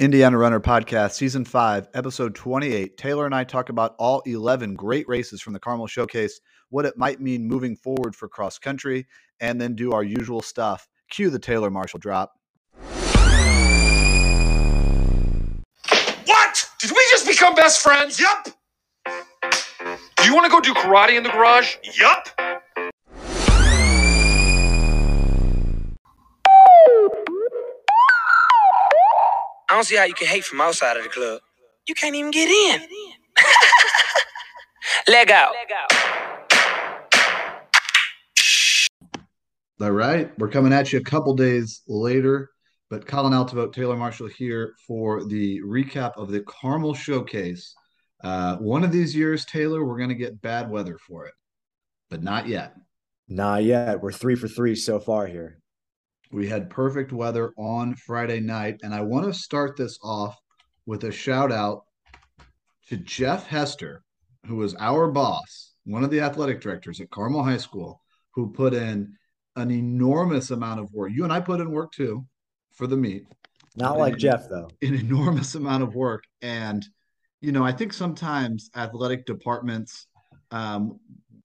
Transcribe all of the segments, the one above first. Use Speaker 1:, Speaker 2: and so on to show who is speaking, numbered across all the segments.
Speaker 1: Indiana Runner Podcast, Season 5, Episode 28. Taylor and I talk about all 11 great races from the Carmel Showcase, what it might mean moving forward for cross country, and then do our usual stuff. Cue the Taylor Marshall drop.
Speaker 2: What? Did we just become best friends?
Speaker 3: Yup.
Speaker 2: Do you want to go do karate in the garage?
Speaker 3: Yup.
Speaker 4: Don't see how you can hate from outside of the club. You can't even get in. Leg out.
Speaker 1: All right. We're coming at you a couple days later, but Colin Altivote, Taylor Marshall here for the recap of the Carmel Showcase. Uh, one of these years, Taylor, we're going to get bad weather for it, but not yet.
Speaker 5: Not yet. We're three for three so far here.
Speaker 1: We had perfect weather on Friday night, and I want to start this off with a shout out to Jeff Hester, who was our boss, one of the athletic directors at Carmel High School, who put in an enormous amount of work. You and I put in work too for the meet.
Speaker 5: Not like Jeff, though.
Speaker 1: An enormous amount of work. And, you know, I think sometimes athletic departments, um,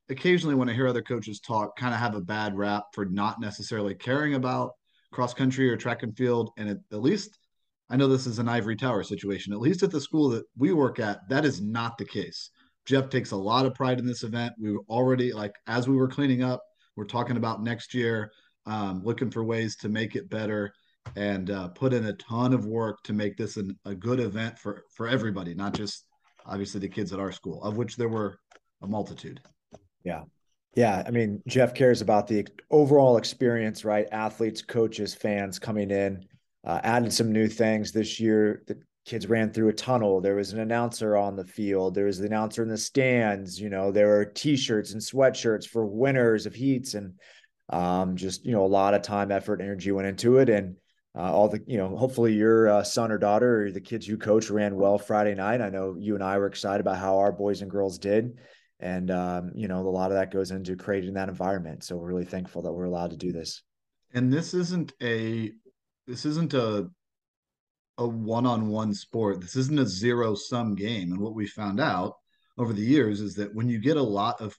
Speaker 1: occasionally when I hear other coaches talk, kind of have a bad rap for not necessarily caring about cross country or track and field. And at, at least I know this is an ivory tower situation. At least at the school that we work at, that is not the case. Jeff takes a lot of pride in this event. We were already like as we were cleaning up, we're talking about next year, um, looking for ways to make it better, and uh, put in a ton of work to make this an, a good event for for everybody, not just obviously the kids at our school, of which there were a multitude.
Speaker 5: Yeah, yeah, I mean, Jeff cares about the overall experience, right? Athletes, coaches, fans coming in. Uh, added some new things this year. The kids ran through a tunnel. There was an announcer on the field. There was the announcer in the stands. You know, there were T-shirts and sweatshirts for winners of heats, and um, just you know, a lot of time, effort, energy went into it, and uh, all the you know, hopefully your uh, son or daughter or the kids you coach ran well Friday night. I know you and I were excited about how our boys and girls did and um, you know a lot of that goes into creating that environment. So we're really thankful that we're allowed to do this.
Speaker 1: And this isn't a this isn't a a one-on-one sport. This isn't a zero sum game. And what we found out over the years is that when you get a lot of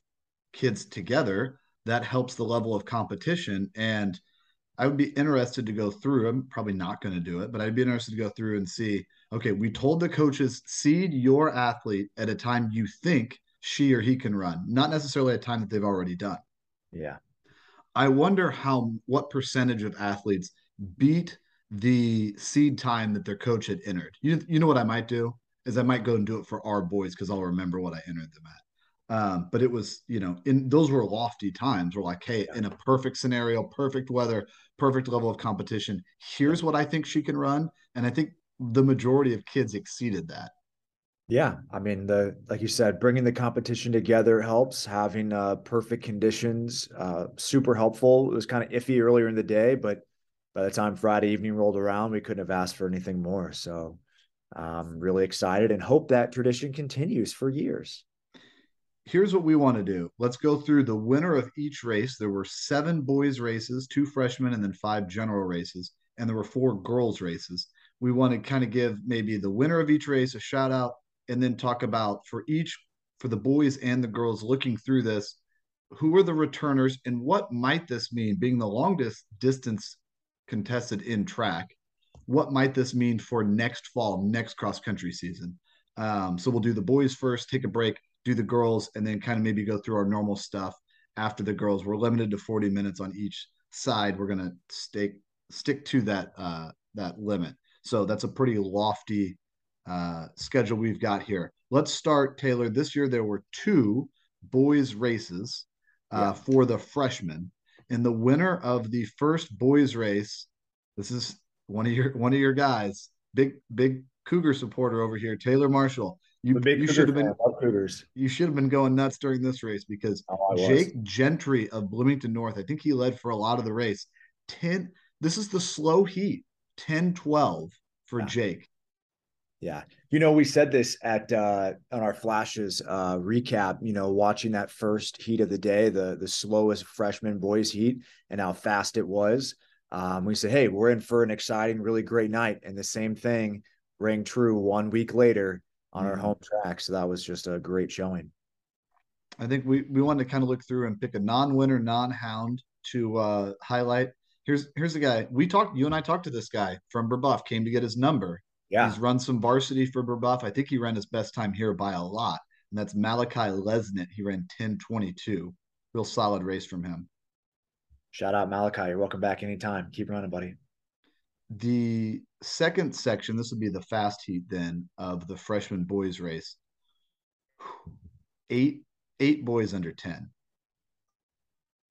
Speaker 1: kids together that helps the level of competition. And i would be interested to go through i'm probably not going to do it but i'd be interested to go through and see okay we told the coaches seed your athlete at a time you think she or he can run, not necessarily a time that they've already done.
Speaker 5: Yeah.
Speaker 1: I wonder how what percentage of athletes beat the seed time that their coach had entered. You you know what I might do is I might go and do it for our boys because I'll remember what I entered them at. Um, but it was you know in those were lofty times. We're like, hey, yeah. in a perfect scenario, perfect weather, perfect level of competition. Here's what I think she can run, and I think the majority of kids exceeded that.
Speaker 5: Yeah, I mean the like you said, bringing the competition together helps. Having uh, perfect conditions, uh, super helpful. It was kind of iffy earlier in the day, but by the time Friday evening rolled around, we couldn't have asked for anything more. So, um, really excited and hope that tradition continues for years.
Speaker 1: Here's what we want to do. Let's go through the winner of each race. There were seven boys races, two freshmen, and then five general races, and there were four girls races. We want to kind of give maybe the winner of each race a shout out and then talk about for each for the boys and the girls looking through this who are the returners and what might this mean? Being the longest distance contested in track what might this mean for next fall next cross country season? Um, so we'll do the boys first take a break do the girls and then kind of maybe go through our normal stuff after the girls. We're limited to 40 minutes on each side. We're going to stick stick to that uh, that limit. So that's a pretty lofty uh, schedule we've got here. Let's start, Taylor. This year there were two boys races uh, yeah. for the freshmen, and the winner of the first boys race. This is one of your one of your guys, big big Cougar supporter over here, Taylor Marshall. You, you should have been Cougars. You should have been going nuts during this race because oh, Jake Gentry of Bloomington North, I think he led for a lot of the race. 10 this is the slow heat 10 12 for yeah. Jake
Speaker 5: yeah. You know, we said this at uh on our flashes uh recap, you know, watching that first heat of the day, the the slowest freshman boys heat and how fast it was. Um, we said, hey, we're in for an exciting, really great night. And the same thing rang true one week later on our
Speaker 1: Mhm.
Speaker 5: home track. So that was just a great showing.
Speaker 1: I think we we wanted to kind of look through and pick a non-winner, non-hound to uh, highlight. Here's here's the guy we talked. You and I talked to this guy from Brebeuf. Came to get his number.
Speaker 5: Yeah.
Speaker 1: He's run some varsity for Brebeuf. I think he ran his best time here by a lot, and that's Malachi Lesnit. He ran 10:22. Real solid race from him.
Speaker 5: Shout out Malachi. You're welcome back anytime. Keep running, buddy.
Speaker 1: The second section, this would be the fast heat then of the freshman boys race. Eight eight boys under 10.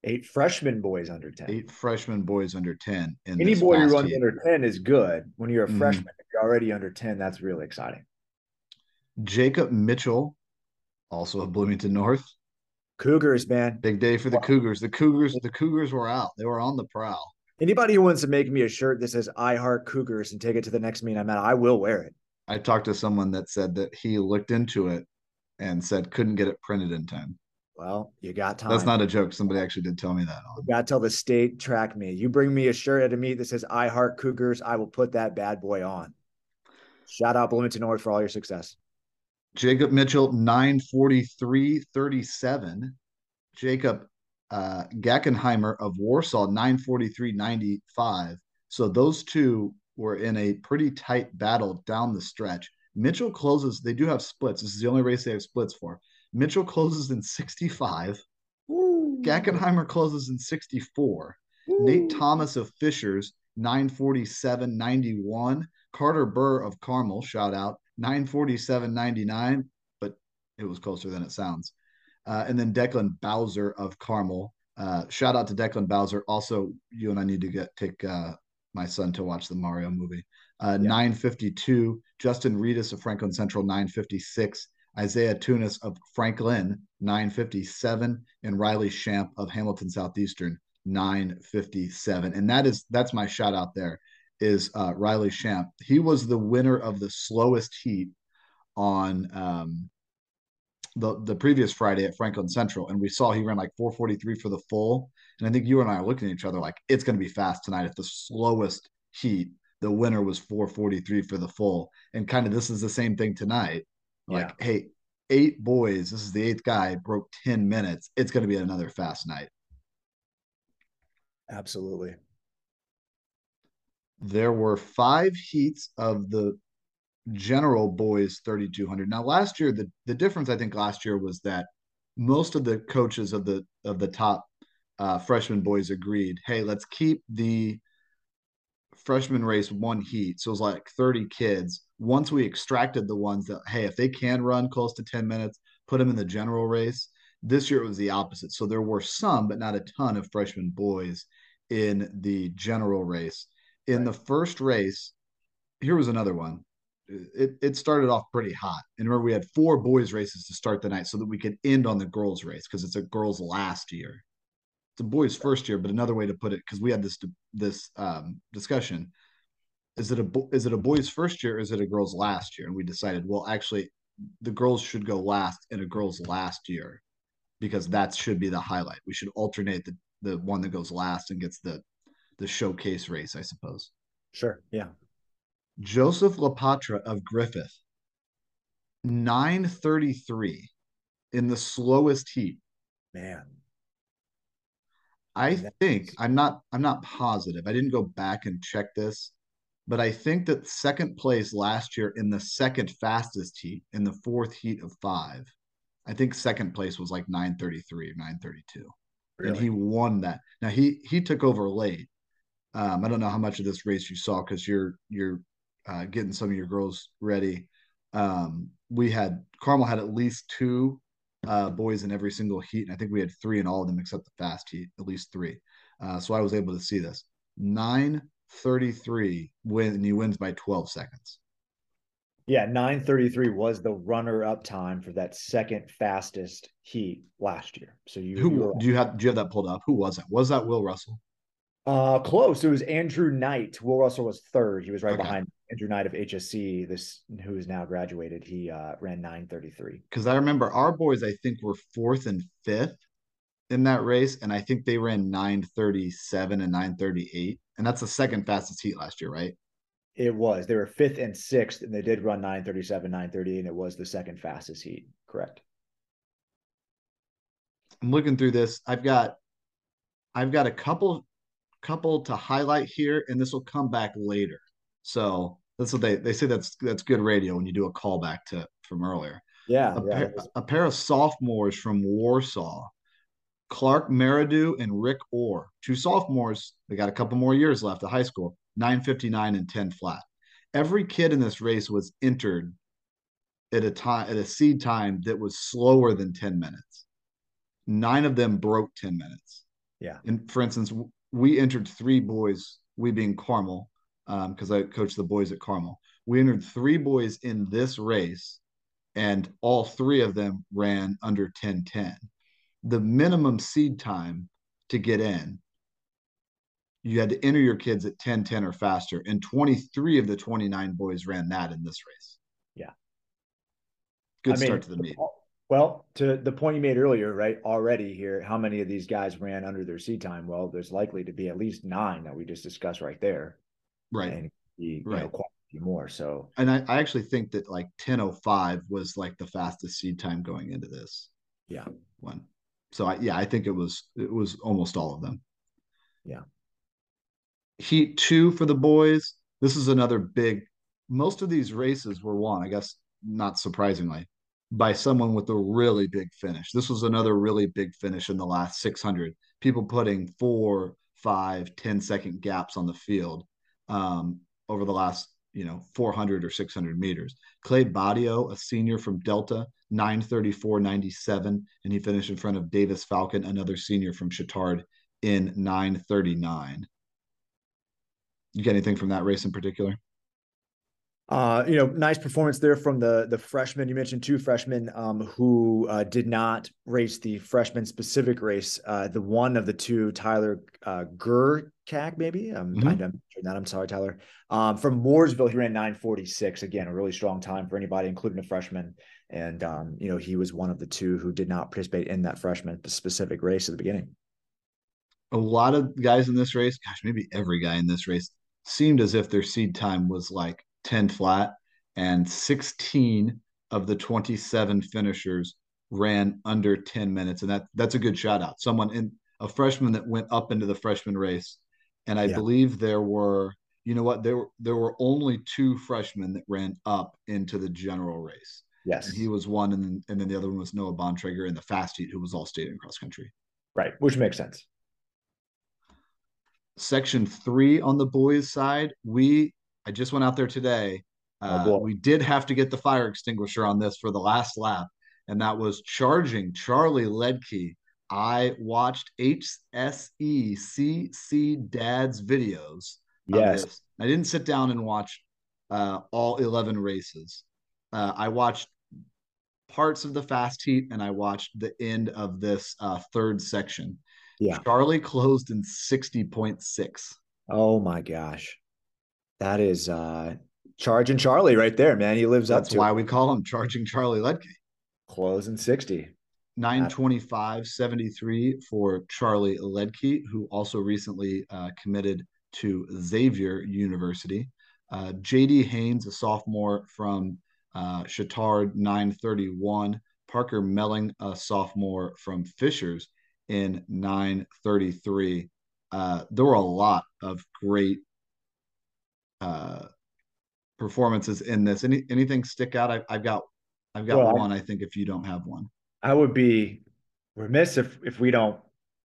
Speaker 5: Eight freshman boys under 10.
Speaker 1: Eight freshman boys under 10. In
Speaker 5: Any boy who runs under 10 is good. When you're a
Speaker 1: Mhm.
Speaker 5: freshman, if you're already under 10, that's really exciting.
Speaker 1: Jacob Mitchell, also of Bloomington North.
Speaker 5: Cougars, man.
Speaker 1: Big day for the Cougars. The Cougars, the Cougars were out. They were on the prowl.
Speaker 5: Anybody who wants to make me a shirt that says I heart Cougars and take it to the next meeting I'm at, I will wear it.
Speaker 1: I talked to someone that said that he looked into it and said couldn't get it printed in time.
Speaker 5: Well, you got time.
Speaker 1: That's not a joke. Somebody actually did tell me that.
Speaker 5: You got till the state track me. You bring me a shirt at a meet that says I heart Cougars, I will put that bad boy on. Shout out Bloomington North for all your success.
Speaker 1: Jacob Mitchell, 943.37. Jacob uh, Gackenheimer of Warsaw, 943.95. So those two were in a pretty tight battle down the stretch. Mitchell closes, they do have splits. This is the only race they have splits for. Mitchell closes in 65. Gackenheimer closes in 64. Nate Thomas of Fishers, 947.91. Carter Burr of Carmel, shout out, 947.99, but it was closer than it sounds. Uh, and then Declan Bowser of Carmel. Uh, shout out to Declan Bowser. Also, you and I need to get take uh, my son to watch the Mario movie. Uh,
Speaker 5: Yeah.
Speaker 1: 952. Justin Reedus of Franklin Central, 956. Isaiah Tunis of Franklin, 957. And Riley Shamp of Hamilton Southeastern, 957. And that is that's my shout out there is uh, Riley Shamp. He was the winner of the slowest heat on um, the the previous Friday at Franklin Central, and we saw he ran like 443 for the full. And I think you and I are looking at each other like it's going to be fast tonight. If the slowest heat, the winner was 443 for the full, and kind of this is the same thing tonight. Like, hey, eight boys. This is the eighth guy broke 10 minutes. It's going to be another fast night.
Speaker 5: Absolutely.
Speaker 1: there were five heats of the general boys 3200 now last year the, the difference i think last year was that most of the coaches of the of the top uh, freshman boys agreed hey let's keep the freshman race one heat so it was like 30 kids once we extracted the ones that hey if they can run close to 10 minutes put them in the general race this year it was the opposite so there were some but not a ton of freshman boys in the general race in the first race, here was another one. It, it started off pretty hot. And remember, we had four boys' races to start the night so that we could end on the girls' race because it's a girls' last year. It's a boys' first year, but another way to put it, because we had this this um, discussion: is it a is it a boys' first year or is it a girls' last year? And we decided, well, actually, the girls should go last in a girls' last year because that should be the highlight. We should alternate the the one that goes last and gets the the showcase race, I suppose.
Speaker 5: Sure. Yeah.
Speaker 1: Joseph Lapatra of Griffith, 933 in the slowest heat.
Speaker 5: Man.
Speaker 1: I think I'm not I'm not positive. I didn't go back and check this, but I think that second place last year in the second fastest heat in the fourth heat of five, I think second place was like 933 or 932. and he won that. Now he he took over late. Um, I don't know how much of this race you saw because you're you're uh, getting some of your girls ready. Um, we had Carmel had at least two uh, boys in every single heat, and I think we had three in all of them except the fast heat, at least three. Uh, so I was able to see this nine thirty three win, and he wins by twelve seconds.
Speaker 5: Yeah, 933 was the runner up time for that second fastest heat last year. So you, you were
Speaker 1: do you have? Do you have that pulled up? Who was that? Was that Will Russell?
Speaker 5: Uh close. It was Andrew Knight. Will Russell was third. He was right
Speaker 1: Okay.
Speaker 5: behind Andrew Knight of HSC, this who is now graduated. He uh ran 933.
Speaker 1: because I remember our boys, I think, were fourth and fifth in that race, and I think they ran 937 and 938. And that's the second fastest heat last year, right?
Speaker 5: It was. They were fifth and sixth, and they did run 937, 930, and it was the second fastest heat. Correct.
Speaker 1: I'm looking through this. I've got I've got a couple couple to highlight here, and this will come back later. So that's what they they say that's that's good radio when you do a callback to from earlier.
Speaker 5: Yeah,
Speaker 1: A,
Speaker 5: yeah.
Speaker 1: pair, a pair of sophomores from Warsaw, Clark Meridew and Rick Orr, two sophomores. They got a couple more years left at high school. 959 and 10 flat. Every kid in this race was entered at a time at a seed time that was slower than 10 minutes. Nine of them broke 10 minutes.
Speaker 5: Yeah.
Speaker 1: And for instance, we entered three boys, we being Carmel, because um, I coached the boys at Carmel. We entered three boys in this race, and all three of them ran under 1010. The minimum seed time to get in you had to enter your kids at 10 10 or faster and 23 of the 29 boys ran that in this race
Speaker 5: yeah
Speaker 1: good I start mean, to the meet
Speaker 5: well to the point you made earlier right already here how many of these guys ran under their seed time? Well there's likely to be at least nine that we just discussed right there.
Speaker 1: Right.
Speaker 5: And be, right. Know, quite a few more so.
Speaker 1: And I, I actually think that like 1005 was like the fastest seed time going into this
Speaker 5: yeah.
Speaker 1: one. So I, yeah i think it was it was almost all of them.
Speaker 5: Yeah.
Speaker 1: Heat two for the boys. This is another big. Most of these races were won, I guess, not surprisingly, by someone with a really big finish. This was another really big finish in the last 600. People putting four, five, 10 second gaps on the field um, over the last, you know, 400 or 600 meters. Clay Badio, a senior from Delta, 934.97, and he finished in front of Davis Falcon, another senior from Chatard, in 939. You get anything from that race in particular?
Speaker 5: Uh, you know, nice performance there from the the freshmen. You mentioned two freshmen um, who uh, did not race the freshman specific race. Uh, the one of the two, Tyler uh, Gurkak, maybe. Um, mm-hmm. I'm not. I'm sorry, Tyler. Um, from Mooresville, he ran 9:46. Again, a really strong time for anybody, including a freshman. And um, you know, he was one of the two who did not participate in that freshman specific race at the beginning.
Speaker 1: A lot of guys in this race, gosh, maybe every guy in this race seemed as if their seed time was like 10 flat, and 16 of the 27 finishers ran under 10 minutes. And that that's a good shout out. Someone in a freshman that went up into the freshman race. And I yeah. believe there were, you know what, there were there were only two freshmen that ran up into the general race.
Speaker 5: Yes.
Speaker 1: And he was one, and then, and then the other one was Noah Bontrager in the fast heat, who was all state in cross country.
Speaker 5: Right, which makes sense
Speaker 1: section three on the boys side, we I just went out there today. Oh, uh, oh we did have to get the fire extinguisher on this for the last lap, and that was charging Charlie Ledke. I watched HSECC Dad's videos.
Speaker 5: Yes,
Speaker 1: I didn't sit down and watch uh, all eleven races. Uh, I watched parts of the fast heat, and I watched the end of this uh, third section.
Speaker 5: Yeah.
Speaker 1: Charlie closed in 60.6.
Speaker 5: Oh my gosh. That is uh charging Charlie right there, man. He lives
Speaker 1: That's
Speaker 5: up to
Speaker 1: why it. we call him charging Charlie Ledke.
Speaker 5: Closing 60.
Speaker 1: 925 73 for Charlie Ledke, who also recently uh, committed to Xavier University. Uh, JD Haynes, a sophomore from uh, Chatard, 931. Parker Melling, a sophomore from Fishers, in 933. Uh, there were a lot of great uh, performances in this. Any anything stick out? I, have got I've got well, one. I think if you don't have one,
Speaker 5: I would be remiss if if we don't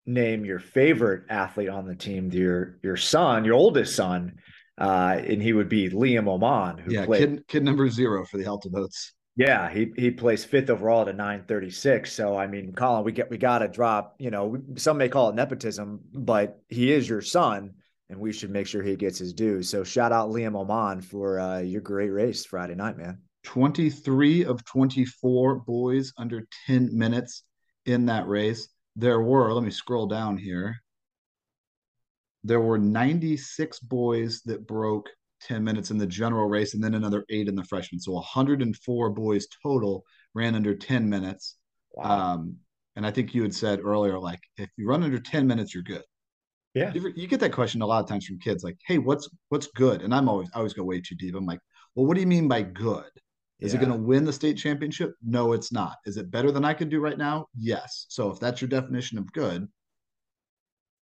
Speaker 5: name your favorite athlete on the team, your your son, your oldest son, uh, and he would be Liam Oman,
Speaker 1: who yeah, played kid, kid number zero for the Alta Boats.
Speaker 5: Yeah, he he plays fifth overall at a 936. So I mean, Colin, we get we got to drop. You know, some may call it nepotism, but he is your son, and we should make sure he gets his due. So shout out Liam Oman for uh, your great race Friday night, man.
Speaker 1: 23 of 24 boys under 10 minutes in that race. There were, let me scroll down here. There were 96 boys that broke 10 minutes in the general race and then another eight in the freshman. So 104 boys total ran under 10 minutes. Wow. Um, and I think you had said earlier, like if you run under 10 minutes, you're good.
Speaker 5: Yeah.
Speaker 1: You, you get that question a lot of times from kids, like, "Hey, what's what's good?" And I'm always I always go way too deep. I'm like, "Well, what do you mean by good? Is
Speaker 5: Yeah.
Speaker 1: it going to win the state championship? No, it's not. Is it better than I can do right now? Yes. So if that's your definition of good,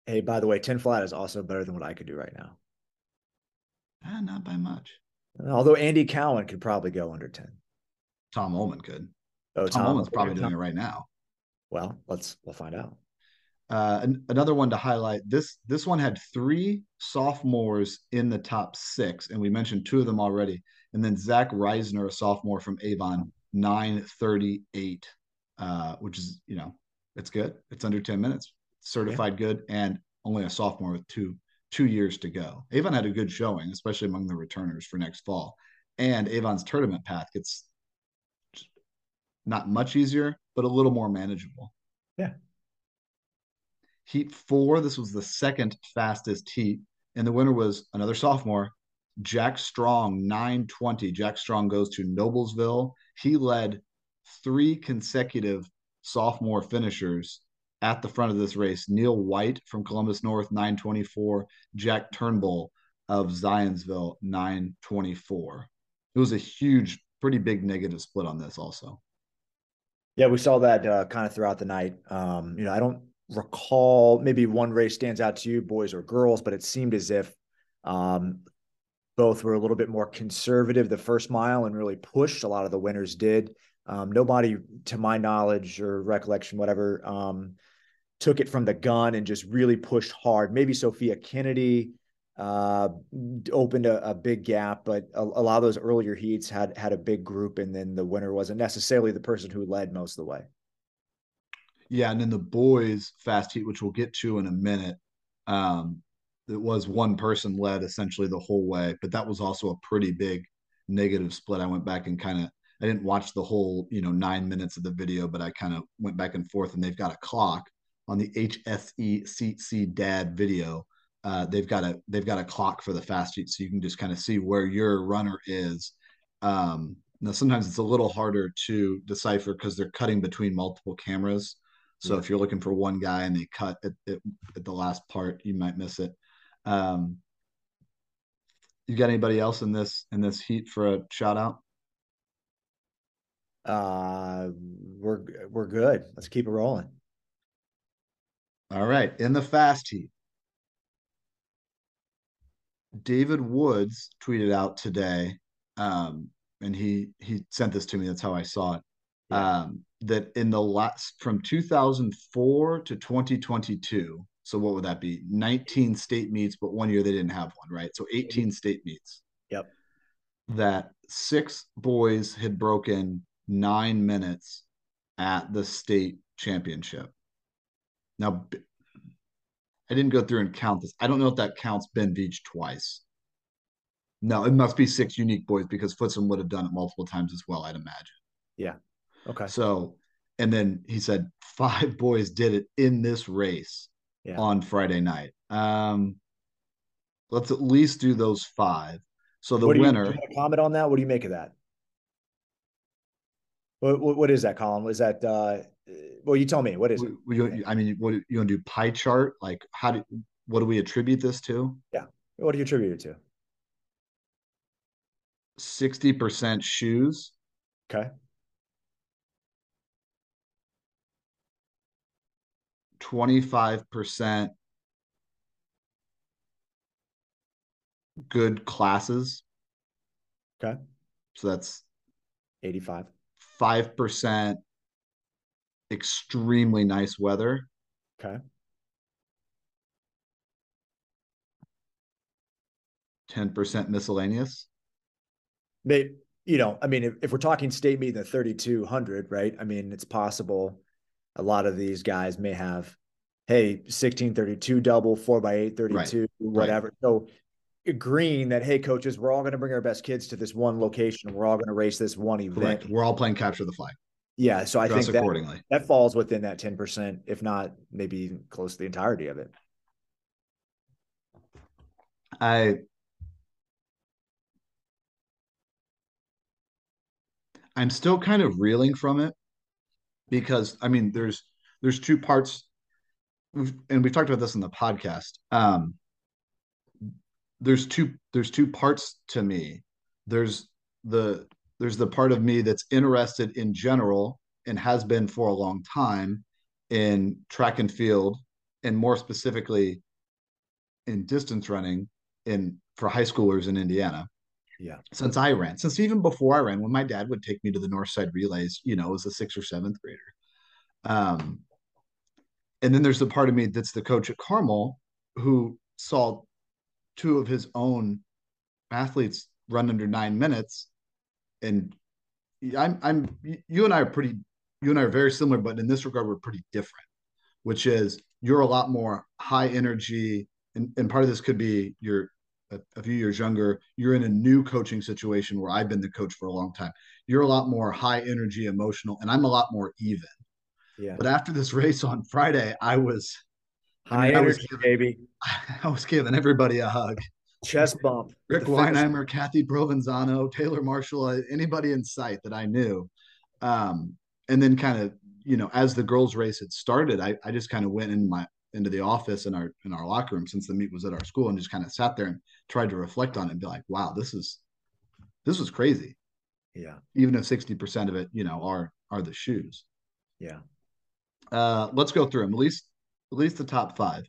Speaker 5: Hey, by the way, 10 flat is also better than what I could do right now.
Speaker 1: eh, not by much.
Speaker 5: Although Andy Cowan could probably go under 10.
Speaker 1: Tom Ullman could.
Speaker 5: Oh,
Speaker 1: Tom,
Speaker 5: Tom
Speaker 1: Ullman's probably
Speaker 5: Tom-
Speaker 1: doing it right now.
Speaker 5: Well, let's we'll find out.
Speaker 1: Uh, an- another one to highlight. This this one had three sophomores in the top six, and we mentioned two of them already. And then Zach Reisner, a sophomore from Avon, nine thirty eight, uh, which is you know it's good. It's under ten minutes, certified good, and only a sophomore with two two years to go. Avon had a good showing, especially among the returners for next fall. And Avon's tournament path gets not much easier, but a little more manageable.
Speaker 5: Yeah.
Speaker 1: Heat four, this was the second fastest heat, and the winner was another sophomore, Jack Strong, 920. Jack Strong goes to Noblesville. He led three consecutive sophomore finishers at the front of this race. Neil White from Columbus North, 924. Jack Turnbull of Zionsville, 924. It was a huge, pretty big negative split on this, also.
Speaker 5: Yeah, we saw that uh, kind of throughout the night. Um, you know, I don't recall maybe one race stands out to you, boys or girls, but it seemed as if um, both were a little bit more conservative the first mile and really pushed. A lot of the winners did. Um, nobody, to my knowledge or recollection, whatever, um, took it from the gun and just really pushed hard. Maybe Sophia Kennedy uh, opened a, a, big gap, but a, a, lot of those earlier heats had had a big group, and then the winner wasn't necessarily the person who led most of the way.
Speaker 1: Yeah, and then the boys fast heat, which we'll get to in a minute, um, it was one person led essentially the whole way, but that was also a pretty big negative split. I went back and kind of I didn't watch the whole you know nine minutes of the video, but I kind of went back and forth, and they've got a clock on the HSECC Dad video uh, they've got a they've got a clock for the fast heat, so you can just kind of see where your runner is. Um, now, sometimes it's a little harder to decipher because they're cutting between multiple cameras. So yeah. if you're looking for one guy and they cut at, at, at the last part, you might miss it. Um, you got anybody else in this in this heat for a shout out?
Speaker 5: Uh, we're we're good. Let's keep it rolling.
Speaker 1: All right, in the fast heat, David Woods tweeted out today, um, and he he sent this to me. That's how I saw it. Yeah. Um, that in the last from 2004 to 2022. So what would that be? 19 state meets, but one year they didn't have one, right? So 18 state meets.
Speaker 5: Yep.
Speaker 1: That six boys had broken nine minutes at the state championship. Now, I didn't go through and count this. I don't know if that counts Ben Veatch twice. No, it must be six unique boys because Futsum would have done it multiple times as well, I'd imagine.
Speaker 5: Yeah. Okay.
Speaker 1: So, and then he said five boys did it in this race yeah. on Friday night. Um, let's at least do those five. So the
Speaker 5: what
Speaker 1: winner.
Speaker 5: You, comment on that? What do you make of that? What, what, what is that Colin? Is that uh well, you tell me. What is it?
Speaker 1: You, I mean, what you want to do? Pie chart? Like, how do? What do we attribute this to?
Speaker 5: Yeah. What do you attribute it to?
Speaker 1: Sixty percent shoes.
Speaker 5: Okay.
Speaker 1: Twenty-five percent good classes.
Speaker 5: Okay.
Speaker 1: So that's
Speaker 5: eighty-five.
Speaker 1: Five percent extremely nice weather.
Speaker 5: Okay.
Speaker 1: 10% miscellaneous.
Speaker 5: They, you know, I mean, if, if we're talking state meet in the 3,200, right? I mean, it's possible a lot of these guys may have, hey, 1632 double, four by eight, 32, right. whatever. Right. So agreeing that, hey, coaches, we're all going to bring our best kids to this one location. We're all going to race this one event.
Speaker 1: Correct. We're all playing capture the flag.
Speaker 5: Yeah, so I
Speaker 1: Dress
Speaker 5: think that,
Speaker 1: accordingly.
Speaker 5: that falls within that 10%, if not maybe close to the entirety of it.
Speaker 1: I I'm still kind of reeling from it because I mean there's there's two parts and we've talked about this in the podcast. Um, there's two there's two parts to me. There's the there's the part of me that's interested in general and has been for a long time in track and field and more specifically in distance running in for high schoolers in Indiana.
Speaker 5: Yeah.
Speaker 1: Since I ran, since even before I ran, when my dad would take me to the North Side relays, you know, as a sixth or seventh grader. Um, and then there's the part of me that's the coach at Carmel who saw two of his own athletes run under nine minutes. And I'm, I'm, you and I are pretty, you and I are very similar, but in this regard, we're pretty different, which is you're a lot more high energy. And, and part of this could be you're a, a few years younger. You're in a new coaching situation where I've been the coach for a long time. You're a lot more high energy, emotional, and I'm a lot more even.
Speaker 5: Yeah.
Speaker 1: But after this race on Friday, I was
Speaker 5: high
Speaker 1: I, mean,
Speaker 5: energy,
Speaker 1: I was,
Speaker 5: baby.
Speaker 1: I was giving everybody a hug.
Speaker 5: Chest bump.
Speaker 1: Rick Weinheimer, Kathy Provenzano, Taylor Marshall, uh, anybody in sight that I knew. Um, and then kind of, you know, as the girls' race had started, I, I just kind of went in my into the office in our in our locker room since the meet was at our school and just kind of sat there and tried to reflect on it and be like, wow, this is this was crazy.
Speaker 5: Yeah.
Speaker 1: Even if 60% of it, you know, are are the shoes.
Speaker 5: Yeah.
Speaker 1: Uh, let's go through them. At least at least the top five.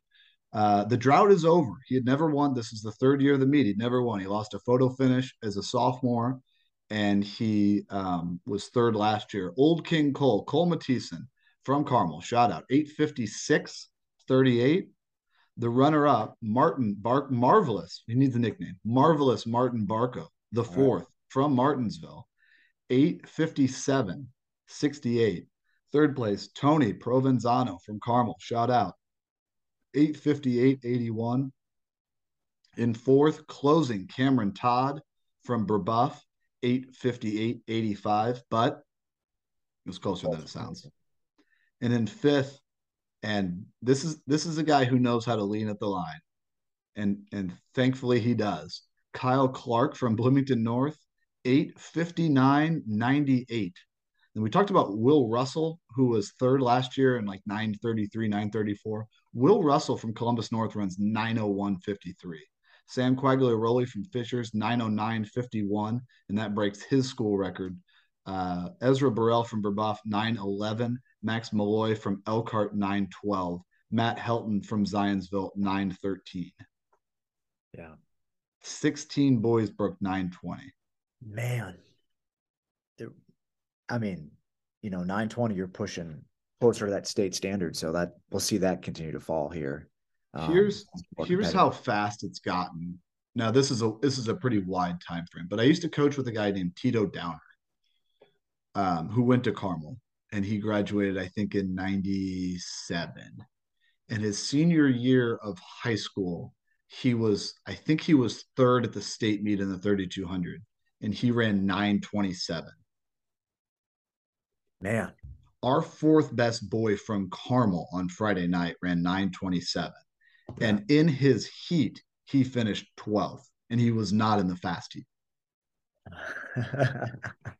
Speaker 1: Uh, the drought is over. He had never won. This is the third year of the meet. He'd never won. He lost a photo finish as a sophomore, and he um, was third last year. Old King Cole, Cole Matison from Carmel, shout out 856 38. The runner up, Martin Bark, Marvelous. He needs a nickname. Marvelous Martin Barco, the fourth right. from Martinsville, 857 68. Third place, Tony Provenzano from Carmel. Shout out. 858.81. In fourth, closing, Cameron Todd from Brebeuf, 858.85, but it was closer than it sounds. And in fifth, and this is this is a guy who knows how to lean at the line. And and thankfully he does. Kyle Clark from Bloomington North, 859.98. And we talked about Will Russell, who was third last year in like 933, 934. Will Russell from Columbus North runs 901.53. Sam Quagliaroli from Fishers, 909.51, and that breaks his school record. Uh, Ezra Burrell from Brebeuf, 911. Max Malloy from Elkhart, 912. Matt Helton from Zionsville, 913.
Speaker 5: Yeah.
Speaker 1: 16 boys broke 920.
Speaker 5: Man. I mean, you know, 920, you're pushing closer to that state standard. So that we'll see that continue to fall here.
Speaker 1: Um, here's here's how fast it's gotten. Now this is a this is a pretty wide time frame, but I used to coach with a guy named Tito Downer, um, who went to Carmel and he graduated, I think, in 97. And his senior year of high school, he was, I think he was third at the state meet in the 3200, and he ran 927.
Speaker 5: Man.
Speaker 1: Our fourth best boy from Carmel on Friday night ran 927. Yeah. And in his heat, he finished 12th, and he was not in the fast heat.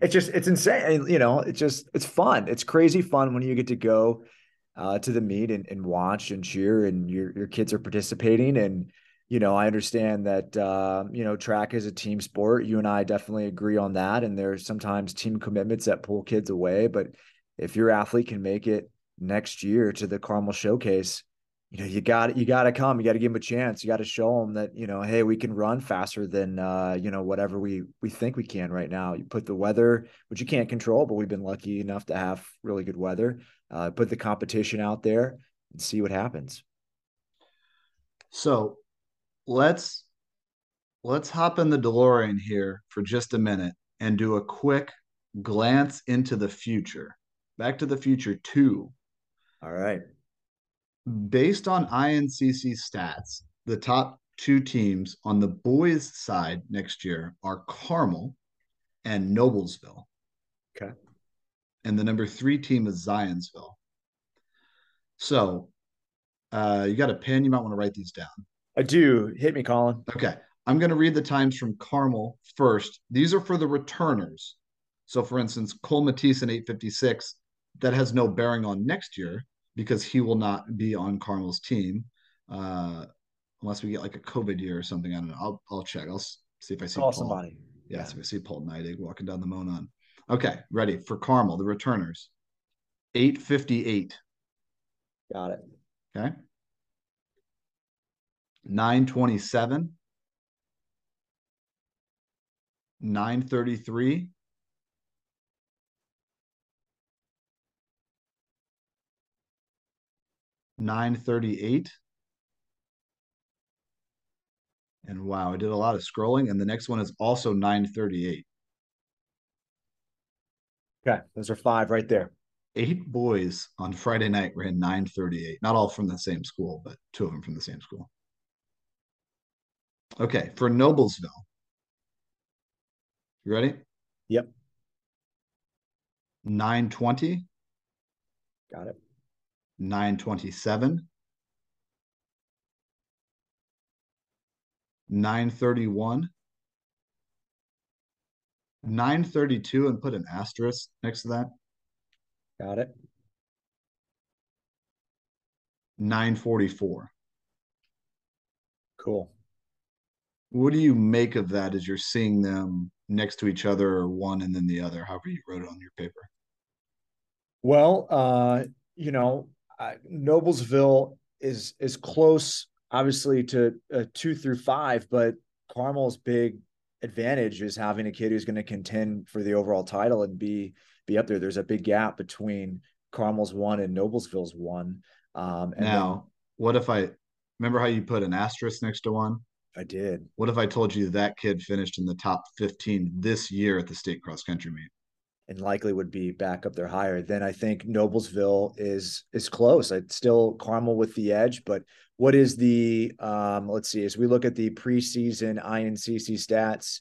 Speaker 5: it's just it's insane. You know it's just it's fun. It's crazy fun when you get to go uh, to the meet and, and watch and cheer and your your kids are participating. And you know i understand that uh, you know track is a team sport. You and i definitely agree on that. And there's sometimes team commitments that pull kids away. But if your athlete can make it next year to the carmel showcase you know, you got you got to come. You got to give them a chance. You got to show them that you know, hey, we can run faster than uh, you know whatever we we think we can right now. You put the weather, which you can't control, but we've been lucky enough to have really good weather. Uh, put the competition out there and see what happens.
Speaker 1: So, let's let's hop in the DeLorean here for just a minute and do a quick glance into the future. Back to the Future two.
Speaker 5: All right
Speaker 1: based on INCC stats, the top two teams on the boys' side next year are Carmel and Noblesville.
Speaker 5: Okay.
Speaker 1: And the number three team is Zionsville. So uh, you got a pen? You might want to write these down.
Speaker 5: I do. Hit me, Colin.
Speaker 1: Okay. I'm going to read the times from Carmel first. These are for the returners. So, for instance, Cole Matisse in 856, that has no bearing on next year because he will not be on Carmel's team uh, unless we get like a COVID year or something. I don't know. I'll I'll check. I'll see if I see Paul.
Speaker 5: somebody.
Speaker 1: Yeah,
Speaker 5: Yeah.
Speaker 1: so we see Paul Neidig walking down the Monon. Okay, ready for Carmel, the returners. 858.
Speaker 5: Got it.
Speaker 1: Okay. 927. 933. Nine thirty-eight. And wow, I did a lot of scrolling. And the next one is also nine thirty-eight.
Speaker 5: Okay. Those are five right there.
Speaker 1: eight boys on Friday night ran 938. Not all from the same school, but two of them from the same school. Okay, for Noblesville. You ready?
Speaker 5: Yep.
Speaker 1: 920,
Speaker 5: Got it.
Speaker 1: 927, 931, 932, and put an asterisk next to that.
Speaker 5: Got it.
Speaker 1: 944.
Speaker 5: Cool.
Speaker 1: What do you make of that as you're seeing them next to each other or one and then the other, however you wrote it on your paper?
Speaker 5: Well, uh, you know, uh, Noblesville is is close, obviously, to uh, two through five, but Carmel's big advantage is having a kid who's going to contend for the overall title and be be up there. There's a big gap between Carmel's one and Noblesville's one. Um, and
Speaker 1: now, what if I remember how you put an asterisk next to one?
Speaker 5: I did.
Speaker 1: What if I told you that kid finished in the top 15 this year at the state cross country meet?
Speaker 5: And likely would be back up there higher. Then I think Noblesville is is close. It's still Carmel with the edge, but what is the um let's see as we look at the preseason INCC stats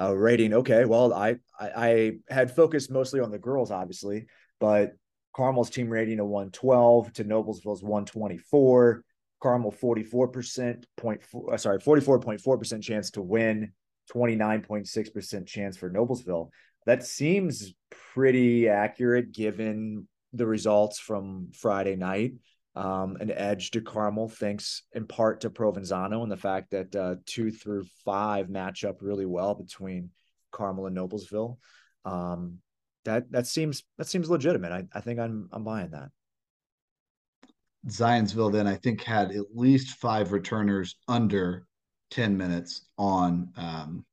Speaker 5: uh rating okay well I, I I had focused mostly on the girls obviously but Carmel's team rating a 112 to Noblesville's 124 Carmel 44% point four, sorry 44.4% chance to win 29.6% chance for Noblesville that seems pretty accurate given the results from Friday night. Um, an edge to Carmel, thanks in part to Provenzano and the fact that uh, two through five match up really well between Carmel and Noblesville. Um, that that seems that seems legitimate. I, I think I'm I'm buying that.
Speaker 1: Zionsville then I think had at least five returners under 10 minutes on um,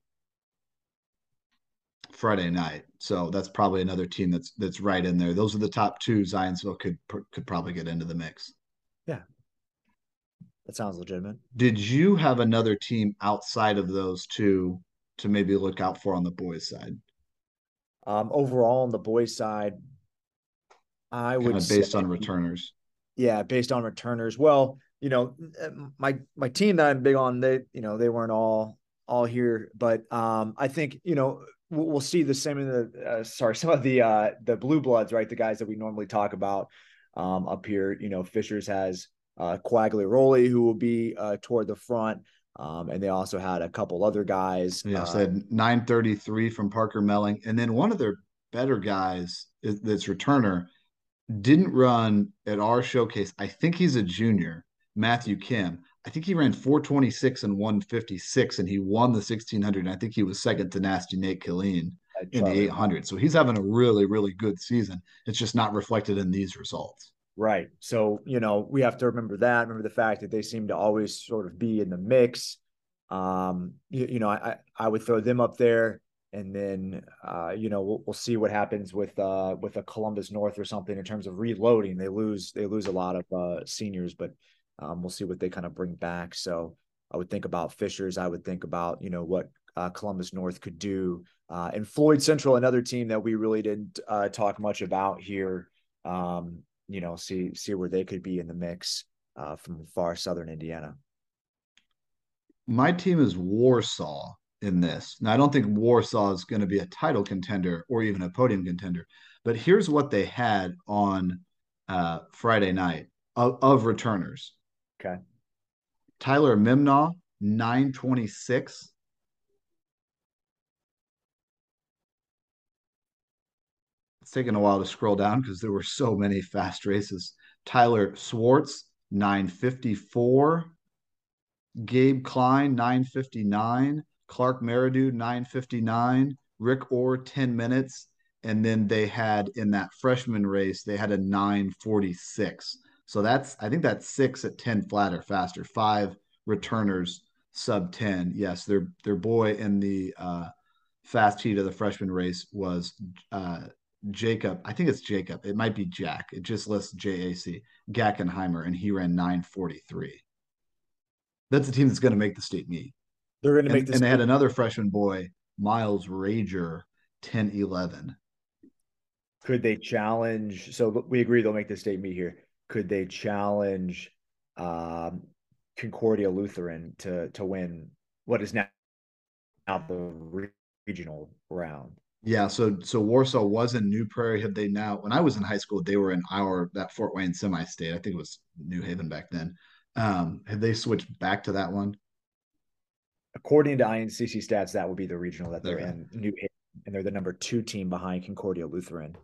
Speaker 1: Friday night. So that's probably another team that's that's right in there. Those are the top two. Zionsville could could probably get into the mix.
Speaker 5: Yeah, that sounds legitimate.
Speaker 1: Did you have another team outside of those two to maybe look out for on the boys' side?
Speaker 5: Um, overall, on the boys' side, I would
Speaker 1: kind of based
Speaker 5: say,
Speaker 1: on returners.
Speaker 5: Yeah, based on returners. Well, you know, my my team that I'm big on, they you know they weren't all all here, but um, I think you know we'll, see the same in the uh, sorry some of the uh, the blue bloods, right? The guys that we normally talk about um, up here. You know, Fishers has uh, Quagliaroli who will be uh, toward the front. Um, and they also had a couple other guys.
Speaker 1: Yeah,
Speaker 5: uh,
Speaker 1: said 933 from Parker Melling. And then one of their better guys is that's returner didn't run at our showcase. I think he's a junior, Matthew Kim. I think he ran 426 and 156, and he won the 1600. And I think he was second to Nasty Nate Killeen in the 800. So he's having a really, really good season. It's just not reflected in these results.
Speaker 5: Right. So, you know, we have to remember that. Remember the fact that they seem to always sort of be in the mix. Um, you, you know, I, I would throw them up there and then uh, you know, we'll, we'll see what happens with uh with a Columbus North or something in terms of reloading. They lose they lose a lot of uh seniors, but um, we'll see what they kind of bring back. So I would think about Fishers. I would think about, you know, what uh, Columbus North could do. Uh, and Floyd Central, another team that we really didn't uh, talk much about here. Um, you know, see see where they could be in the mix uh, from far southern Indiana.
Speaker 1: My team is Warsaw in this. Now, I don't think Warsaw is going to be a title contender or even a podium contender, but here's what they had on uh, Friday night of, of returners.
Speaker 5: Okay.
Speaker 1: Tyler Mimnaugh, 926. It's taking a while to scroll down because there were so many fast races. Tyler Swartz, 954. Gabe Klein, 959. Clark Meridew, 959. Rick Orr, 10 minutes. And then they had in that freshman race, they had a 946. So that's, I think that's six at 10 flat or faster, five returners sub 10. Yes, their their boy in the uh, fast heat of the freshman race was uh, Jacob. I think it's Jacob. It might be Jack. It just lists JAC Gackenheimer, and he ran 943. That's the team that's going to make the state meet.
Speaker 5: They're going to make this.
Speaker 1: And they had another freshman boy, Miles Rager, 10 11.
Speaker 5: Could they challenge? So we agree they'll make the state meet here. Could they challenge um, Concordia Lutheran to to win what is now, now the regional round?
Speaker 1: Yeah, so so Warsaw was in New Prairie. Have they now? When I was in high school, they were in our that Fort Wayne semi-state. I think it was New Haven back then. Um, have they switched back to that one?
Speaker 5: According to INCC stats, that would be the regional that they're
Speaker 1: Okay.
Speaker 5: in New Haven, and they're the number two team behind Concordia Lutheran.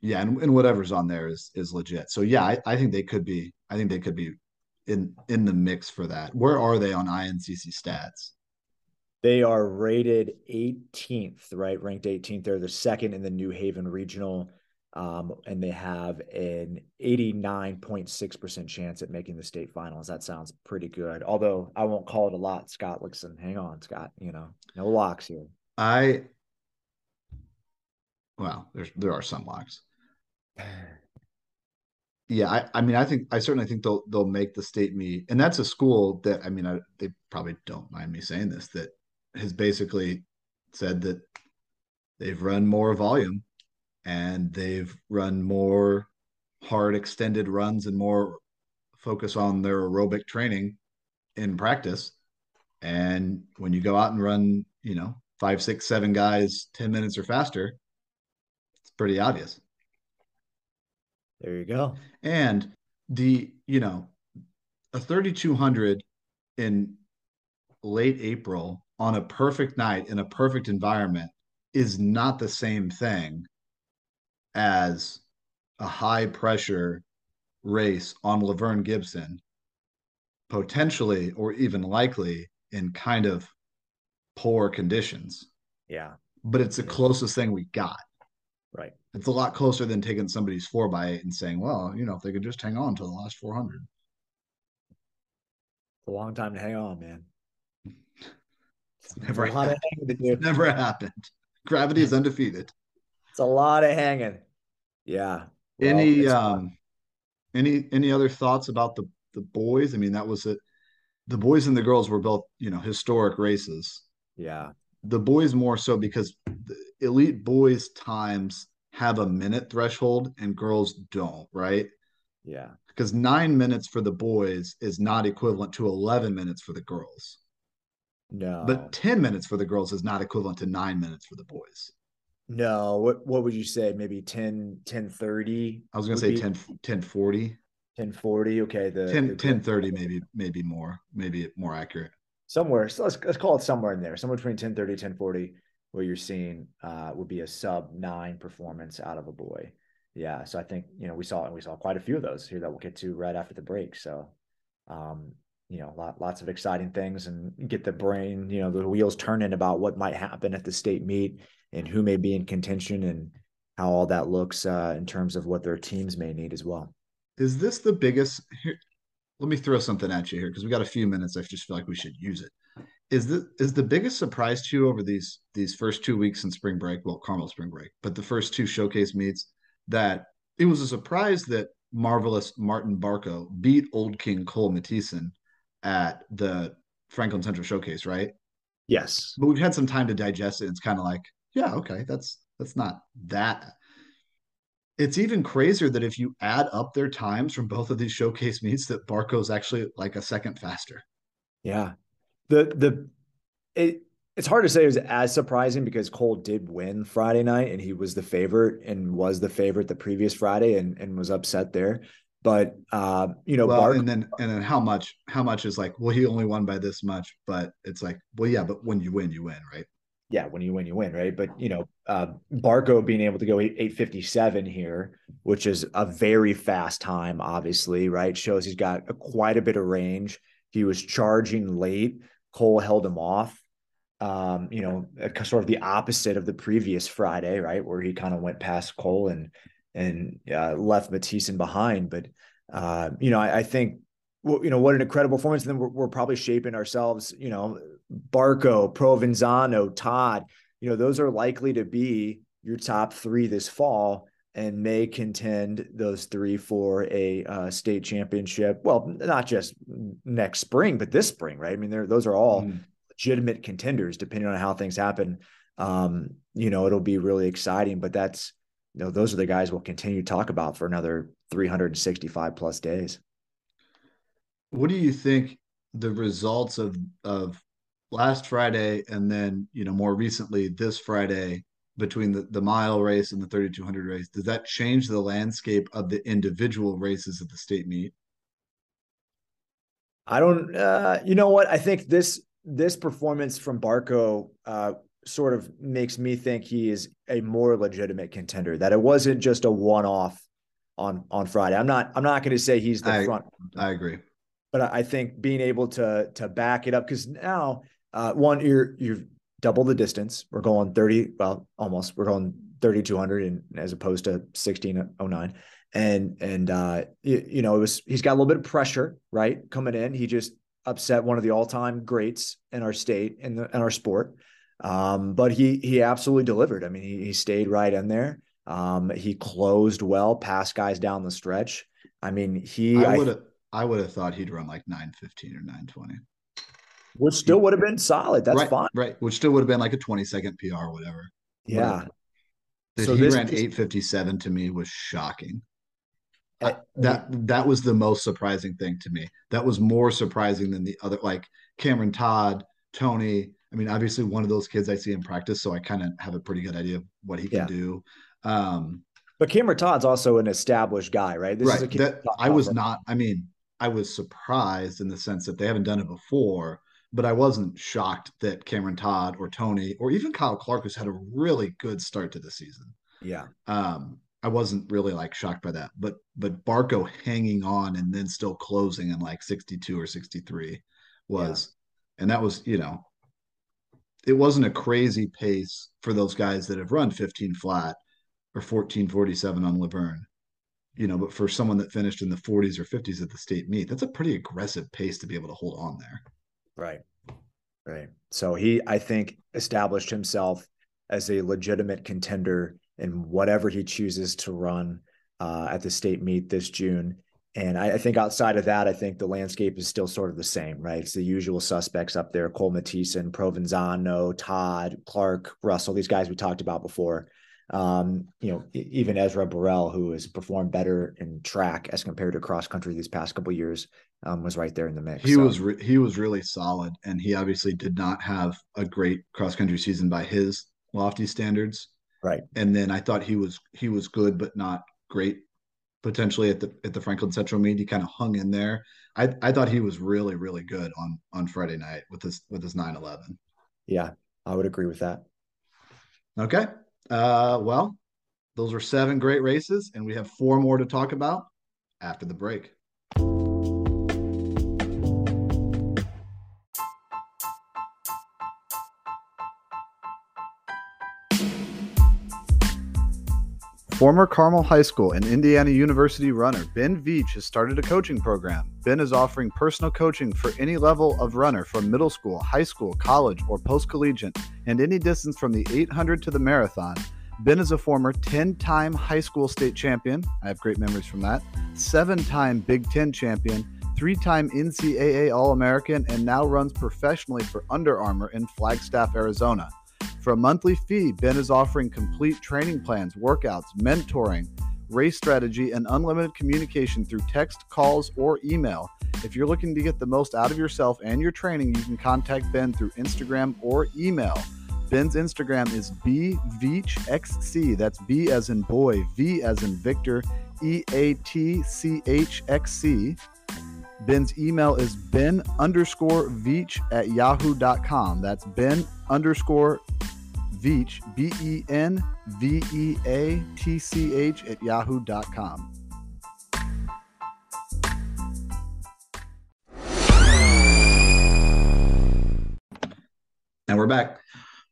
Speaker 1: Yeah, and, and whatever's on there is is legit. So yeah, I, I think they could be. I think they could be in in the mix for that. Where are they on INCC stats?
Speaker 5: They are rated 18th, right? Ranked 18th. They're the second in the New Haven regional. Um, and they have an 89.6% chance at making the state finals. That sounds pretty good. Although I won't call it a lot, Scott. Listen, hang on, Scott. You know, no locks here.
Speaker 1: I well, there's there are some locks. Yeah, I, I mean, I think I certainly think they'll they'll make the state meet, and that's a school that I mean, I, they probably don't mind me saying this that has basically said that they've run more volume and they've run more hard extended runs and more focus on their aerobic training in practice. And when you go out and run, you know, five, six, seven guys, 10 minutes or faster, pretty obvious.
Speaker 5: There you go.
Speaker 1: And the, you know, a 3200 in late April on a perfect night in a perfect environment is not the same thing as a high pressure race on LaVern Gibson, potentially or even likely in kind of poor conditions.
Speaker 5: Yeah.
Speaker 1: But it's the closest thing we got.
Speaker 5: Right.
Speaker 1: It's a lot closer than taking somebody's four by eight and saying, well, you know, if they could just hang on to the last 400.
Speaker 5: It's a long time to hang on, man.
Speaker 1: It's never happened.
Speaker 5: hanging to do.
Speaker 1: It's never happened. Gravity is undefeated.
Speaker 5: It's a lot of hanging. Yeah. Well,
Speaker 1: any um any any other thoughts about the the boys? I mean, that was it. The boys and the girls were both, you know, historic races.
Speaker 5: yeah.
Speaker 1: The boys more so because the elite boys times have a minute threshold and girls don't, right?
Speaker 5: Yeah.
Speaker 1: Because nine minutes for the boys is not equivalent to 11 minutes for the girls.
Speaker 5: No.
Speaker 1: But 10 minutes for the girls is not equivalent to nine minutes for the boys.
Speaker 5: no. What what would you say? Maybe 10 10 30?
Speaker 1: I was going to say 10, 10 40,
Speaker 5: 10 40. Okay. The,
Speaker 1: 10,
Speaker 5: the
Speaker 1: 10 30, maybe, maybe more, maybe more accurate.
Speaker 5: Somewhere. So let's let's call it somewhere in there, somewhere between 10 30, 10 40, where you're seeing uh would be a sub nine performance out of a boy. Yeah. So I think, you know, we saw and we saw quite a few of those here that we'll get to right after the break. So um, you know, lot, lots of exciting things and get the brain, you know, the wheels turning about what might happen at the state meet and who may be in contention and how all that looks uh, in terms of what their teams may need as well.
Speaker 1: Is this the biggest? Let me throw something at you here because we got a few minutes. I just feel like we should use it. Is the is the biggest surprise to you over these these first two weeks in spring break? Well, Carmel spring break, but the first two showcase meets that it was a surprise that marvelous Martin Barco beat Old King Cole Mathisen at the Franklin Central Showcase, right?
Speaker 5: Yes.
Speaker 1: But we've had some time to digest it. It's kind of like, yeah, okay, that's that's not that. It's even crazier that if you add up their times from both of these showcase meets, that Barco's actually like a second faster.
Speaker 5: Yeah. The the it it's hard to say it was as surprising because Cole did win Friday night and he was the favorite and was the favorite the previous Friday and, and was upset there. But uh, you know,
Speaker 1: well,
Speaker 5: Bark,
Speaker 1: and then and then how much how much is like, well, he only won by this much, but it's like, well, yeah, but when you win, you win, right?
Speaker 5: Yeah, when you win, you win, right? But you know, uh, Barco being able to go eight, 857 here which is a very fast time, obviously, right? Shows he's got a, quite a bit of range. He was charging late. Cole held him off. Um, you know, sort of the opposite of the previous Friday, right? Where he kind of went past Cole and and uh, left Matthyssen behind. But uh, you know, I, I think you know what an incredible performance. And then we're, we're probably shaping ourselves. You know, Barco, Provenzano, Todd. You know, those are likely to be your top three this fall and may contend those three for a uh, state championship. Well, not just next spring, but this spring, right? I mean, those are all mm. legitimate contenders, depending on how things happen. Um, you know, it'll be really exciting. But that's, you know, those are the guys we'll continue to talk about for another 365 plus days.
Speaker 1: What do you think the results of of last Friday and then you know more recently this Friday between the, the mile race and the 3200 race does that change the landscape of the individual races at the state meet?
Speaker 5: I don't uh, you know what? I think this this performance from barco uh, sort of makes me think he is a more legitimate contender that it wasn't just a one-off on on friday. I'm not i'm not going to say he's the
Speaker 1: I,
Speaker 5: front
Speaker 1: i agree.
Speaker 5: but i think being able to to back it up because now uh, one you're you're double the distance. We're going 30, well, almost. We're going 3200 and as opposed to 1609. And and uh you, you know, it was he's got a little bit of pressure, right? Coming in. He just upset one of the all-time greats in our state in, the, in our sport. Um, but he he absolutely delivered. I mean, he, he stayed right in there. Um, he closed well, passed guys down the stretch. I mean, he
Speaker 1: I would have I, I would have thought he'd run like 915 or 920
Speaker 5: which still would have been solid. That's
Speaker 1: right,
Speaker 5: fine.
Speaker 1: Right. Which still would have been like a 20 second PR or whatever.
Speaker 5: Yeah.
Speaker 1: That so he ran 857 to me was shocking. I, that that was the most surprising thing to me. That was more surprising than the other like Cameron Todd, Tony. I mean, obviously one of those kids I see in practice, so I kind of have a pretty good idea of what he can yeah. do. Um,
Speaker 5: but Cameron Todd's also an established guy, right?
Speaker 1: This right. that, I was not. I mean, I was surprised in the sense that they haven't done it before, but I wasn't shocked that Cameron Todd or Tony or even Kyle Clark, who's had a really good start to the season.
Speaker 5: Yeah.
Speaker 1: Um, I wasn't really like shocked by that, but but Barco hanging on and then still closing in like 62 or 63 was, yeah. and that was you know, it wasn't a crazy pace for those guys that have run 15 flat or 1447 on LaVern, you know, but for someone that finished in the 40s or 50s at the state meet, that's a pretty aggressive pace to be able to hold on there.
Speaker 5: Right. Right. So he, I think, established himself as a legitimate contender in whatever he chooses to run uh, at the state meet this June. And I, I, think outside of that, I think the landscape is still sort of the same, right? It's the usual suspects up there: Cole Matthyssen, Provenzano, Todd, Clark, Russell. These guys we talked about before. Um, you know, even Ezra Burrell, who has performed better in track as compared to cross country these past couple years, um, was right there in the mix.
Speaker 1: He so. was re- he was really solid, and he obviously did not have a great cross country season by his lofty standards.
Speaker 5: Right.
Speaker 1: And then I thought he was he was good, but not great. Potentially at the at the Franklin Central meet, he kind of hung in there. I I thought he was really really good on on Friday night with his with his nine eleven.
Speaker 5: Yeah, I would agree with that.
Speaker 1: Okay. Uh, well, those were seven great races, and we have four more to talk about after the break. Former Carmel High School and Indiana University runner Ben Veatch has started a coaching program. Ben is offering personal coaching for any level of runner from middle school, high school, college, or post collegiate, and any distance from the 800 to the marathon. Ben is a former 10 time high school state champion. I have great memories from that. Seven time Big Ten champion, three time NCAA All American, and now runs professionally for Under Armour in Flagstaff, Arizona. For a monthly fee, Ben is offering complete training plans, workouts, mentoring, race strategy, and unlimited communication through text, calls, or email. If you're looking to get the most out of yourself and your training, you can contact Ben through Instagram or email. Ben's Instagram is bveatchxc. That's B as in boy, V as in Victor, E A T C H X C. Ben's email is ben underscore veatch at yahoo.com. That's ben underscore Veatch, B E N V E A T C H, at yahoo.com. And we're back.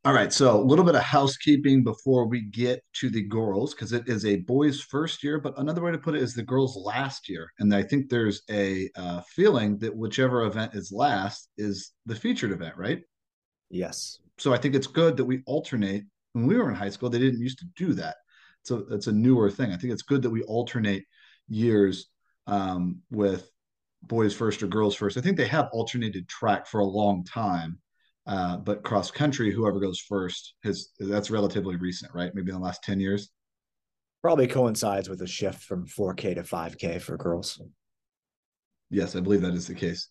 Speaker 1: All right, so a little bit of housekeeping before we get to the girls, because it is a boys' first year, but another way to put it is the girls' last year. And I think there's a uh, feeling that whichever event is last is the featured event, right?
Speaker 5: Yes.
Speaker 1: So I think it's good that we alternate. When we were in high school, they didn't used to do that. So it's a newer thing. I think it's good that we alternate years um, with boys first or girls first. I think they have alternated track for a long time uh, but cross country, whoever goes first, has that's relatively recent, right? Maybe in the last 10 years.
Speaker 5: Probably coincides with a shift from 4K to 5K for girls.
Speaker 1: Yes, I believe that is the case.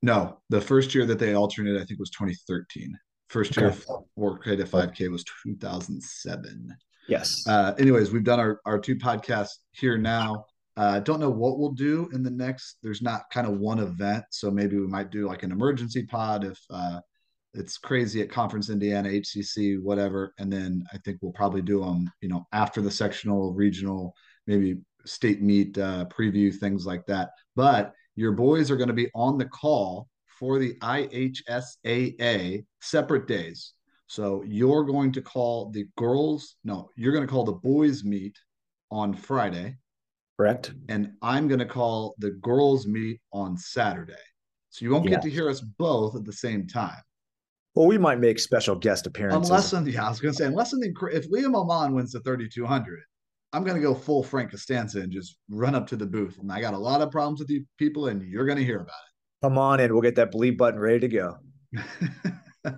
Speaker 1: No, the first year that they alternated, I think, was 2013. First year okay. 4K to 5K was 2007.
Speaker 5: Yes.
Speaker 1: Uh, anyways, we've done our, our two podcasts here now. I uh, don't know what we'll do in the next. There's not kind of one event, so maybe we might do like an emergency pod if uh, it's crazy at Conference Indiana, HCC, whatever. And then I think we'll probably do them, you know, after the sectional, regional, maybe state meet uh, preview, things like that. But your boys are going to be on the call for the IHSAA separate days. So you're going to call the girls, no, you're going to call the boys meet on Friday.
Speaker 5: Correct.
Speaker 1: And I'm going to call the girls meet on Saturday. So you won't get to hear us both at the same time.
Speaker 5: Well, we might make special guest appearances.
Speaker 1: Unless, in, yeah, I was going to say, unless in the, if Liam Oman wins the 3200, I'm going to go full Frank Costanza and just run up to the booth. And I got a lot of problems with you people, and you're going to hear about it.
Speaker 5: Come on in. We'll get that bleed button ready to go.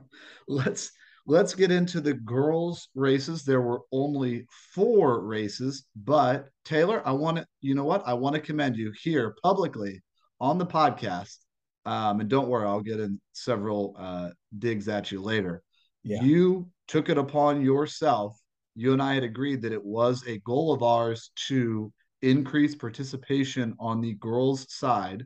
Speaker 1: let's let's get into the girls races. There were only four races, but Taylor, I want to, you know what? I want to commend you here publicly on the podcast um, and don't worry, I'll get in several uh, digs at you later. Yeah. You took it upon yourself. You and I had agreed that it was a goal of ours to increase participation on the girls' side.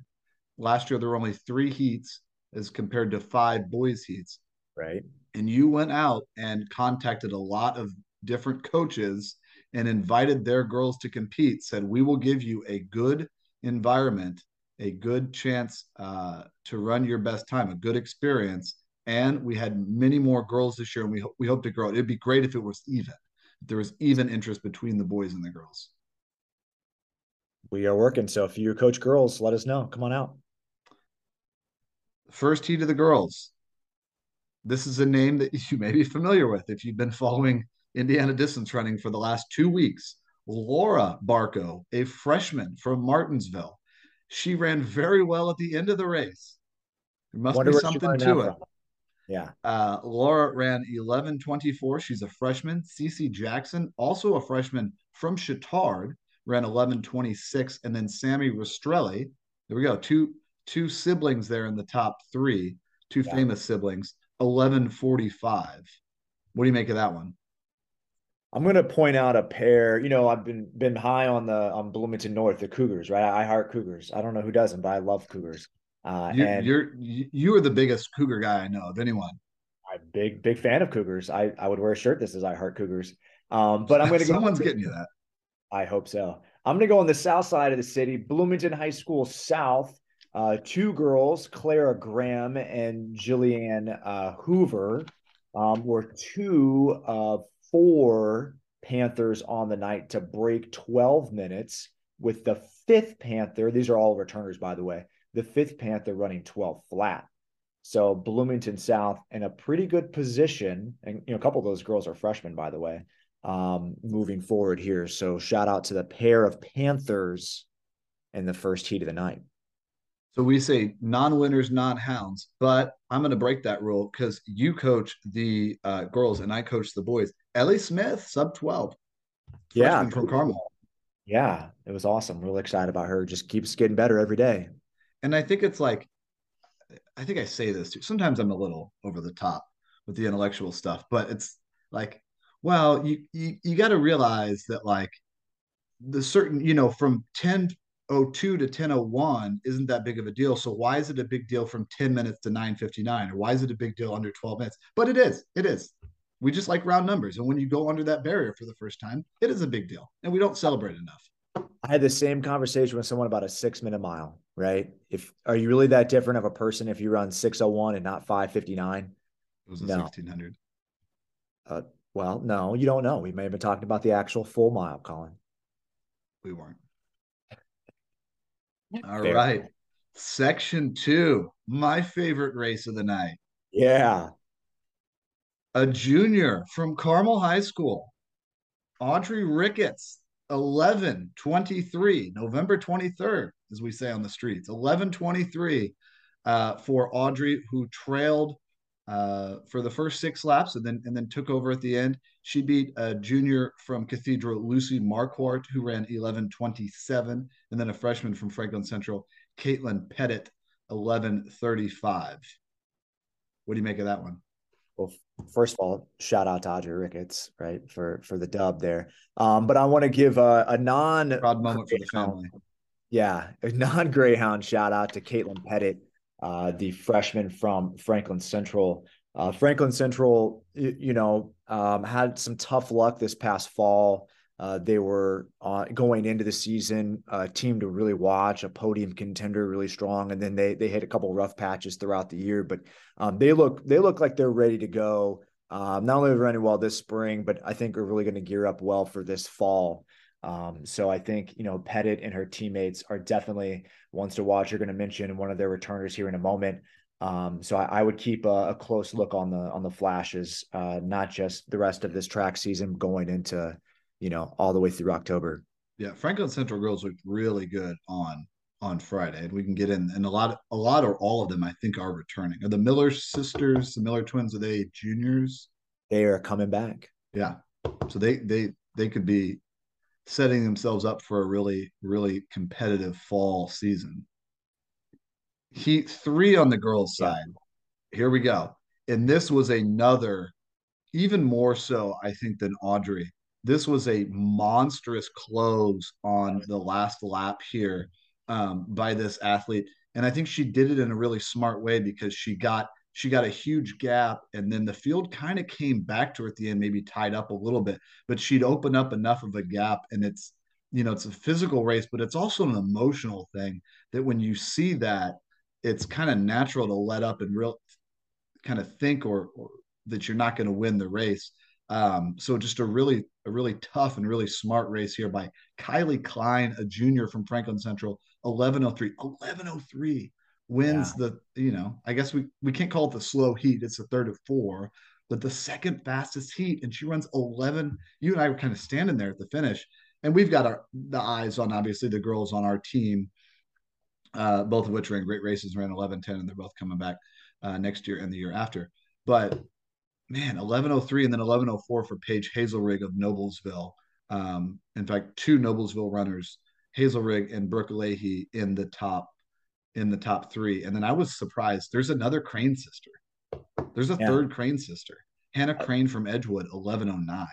Speaker 1: Last year, there were only three heats as compared to five boys' heats.
Speaker 5: Right.
Speaker 1: And you went out and contacted a lot of different coaches and invited their girls to compete, said, We will give you a good environment a good chance uh, to run your best time, a good experience. And we had many more girls this year, and we, we hope to grow it. It'd be great if it was even, if there was even interest between the boys and the girls.
Speaker 5: We are working. So if you coach girls, let us know. Come on out.
Speaker 1: First heat of the girls. This is a name that you may be familiar with if you've been following Indiana distance running for the last two weeks. Laura Barco, a freshman from Martinsville she ran very well at the end of the race. There must Wonder be something to it. From.
Speaker 5: Yeah.
Speaker 1: Uh, Laura ran 11:24. She's a freshman. Cece Jackson, also a freshman from Chittard, ran 11:26, and then Sammy Rastrelli. There we go. Two two siblings there in the top three. Two yeah. famous siblings. 11:45. What do you make of that one?
Speaker 5: I'm going to point out a pair. You know, I've been been high on the on Bloomington North, the Cougars, right? I heart Cougars. I don't know who doesn't, but I love Cougars.
Speaker 1: Uh, you, and you're you are the biggest Cougar guy I know of anyone.
Speaker 5: I'm big big fan of Cougars. I I would wear a shirt that says I heart Cougars. Um, but I'm going to
Speaker 1: go. Someone's getting you that.
Speaker 5: I hope so. I'm going to go on the south side of the city, Bloomington High School South. Uh, two girls, Clara Graham and Jillian uh, Hoover, um, were two of four Panthers on the night to break 12 minutes, with the fifth Panther, these are all returners, by the way, the fifth Panther running 12 flat. So Bloomington South in a pretty good position. And you know, a couple of those girls are freshmen, by the way, um, moving forward here. So shout out to the pair of Panthers in the first heat of the night.
Speaker 1: So we say non-winners, non-hounds, but I'm going to break that rule because you coach the uh, girls and I coach the boys. Ellie Smith, sub 12.
Speaker 5: Yeah.
Speaker 1: From Carmel.
Speaker 5: Yeah. It was awesome. Really excited about her. Just keeps getting better every day.
Speaker 1: And I think it's like, I think I say this too. Sometimes I'm a little over the top with the intellectual stuff, but it's like, well, you you, you got to realize that like the certain, you know, from 10 02 to 1001 isn't that big of a deal. So why is it a big deal from 10 minutes to 959? Or why is it a big deal under 12 minutes? But it is. It is. we just like round numbers. And when you go under that barrier for the first time, it is a big deal. And we don't celebrate enough.
Speaker 5: I had the same conversation with someone about a six minute mile, right? If are you really that different of a person if you run 601 and not 559?
Speaker 1: It was a
Speaker 5: No.
Speaker 1: 1600.
Speaker 5: Uh, well, no, you don't know. We may have been talking about the actual full mile, Colin.
Speaker 1: We weren't. All right,
Speaker 5: Fair.
Speaker 1: Section two, my favorite race of the night.
Speaker 5: Yeah.
Speaker 1: A junior from Carmel High School, Audrey Ricketts, 11 23, November 23rd, as we say on the streets, 11 23 uh, for Audrey, who trailed uh, for the first six laps and then and then took over at the end. She beat a junior from Cathedral, Lucy Marquardt, who ran 11:27, and then a freshman from Franklin Central, Caitlin Pettit, 11:35. What do you make of that one?
Speaker 5: Well, first of all, shout out to Audrey Ricketts, right, for for the dub there. Um, but I want to give a, a non
Speaker 1: Proud moment for the family.
Speaker 5: Yeah, a non Greyhound shout out to Caitlin Pettit, uh, the freshman from Franklin Central. Uh, Franklin Central, you, you know, um, had some tough luck this past fall. Uh, they were uh, going into the season a team to really watch, a podium contender, really strong, and then they they hit a couple rough patches throughout the year. But um, they look they look like they're ready to go. Um, not only running well this spring, but I think are really going to gear up well for this fall. Um, so I think you know Pettit and her teammates are definitely ones to watch. You're going to mention one of their returners here in a moment. Um, so I, I, would keep a, a, close look on the on the flashes, uh, not just the rest of this track season going into you know all the way through October.
Speaker 1: Yeah, Franklin Central girls looked really good on on Friday, and we can get in. And a lot, a lot or all of them, I think, are returning. Are the Miller sisters, the Miller twins, are they juniors?
Speaker 5: They are coming back.
Speaker 1: Yeah, so they they they could be setting themselves up for a really really competitive fall season. Heat three on the girls' side. Here we go, and this was another, even more so, I think, than Audrey. This was a monstrous close on the last lap here um, by this athlete, and I think she did it in a really smart way because she got she got a huge gap, and then the field kind of came back to her at the end, maybe tied up a little bit, but she'd open up enough of a gap, and it's you know it's a physical race, but it's also an emotional thing that when you see that, it's kind of natural to let up and real kind of think or, or that you're not going to win the race. Um, so just a really a really tough and really smart race here by Kylie Klein, a junior from Franklin Central, 1103, 1103 wins
Speaker 5: Yeah.
Speaker 1: the, you know, I guess we we can't call it the slow heat, it's the third of four, but the second fastest heat, and she runs 11. You and I were kind of standing there at the finish, and we've got our the eyes on obviously the girls on our team, uh, both of which ran great races, ran 11 10, and they're both coming back uh, next year and the year after. But man, 1103 and then 1104 for Paige Hazelrig of Noblesville. Um, in fact, two Noblesville runners, Hazelrig and Brooke Leahy in the top in the top three. And then I was surprised. There's another Crane sister. There's a
Speaker 5: Yeah.
Speaker 1: third Crane sister. Hannah Crane from Edgewood, 1109.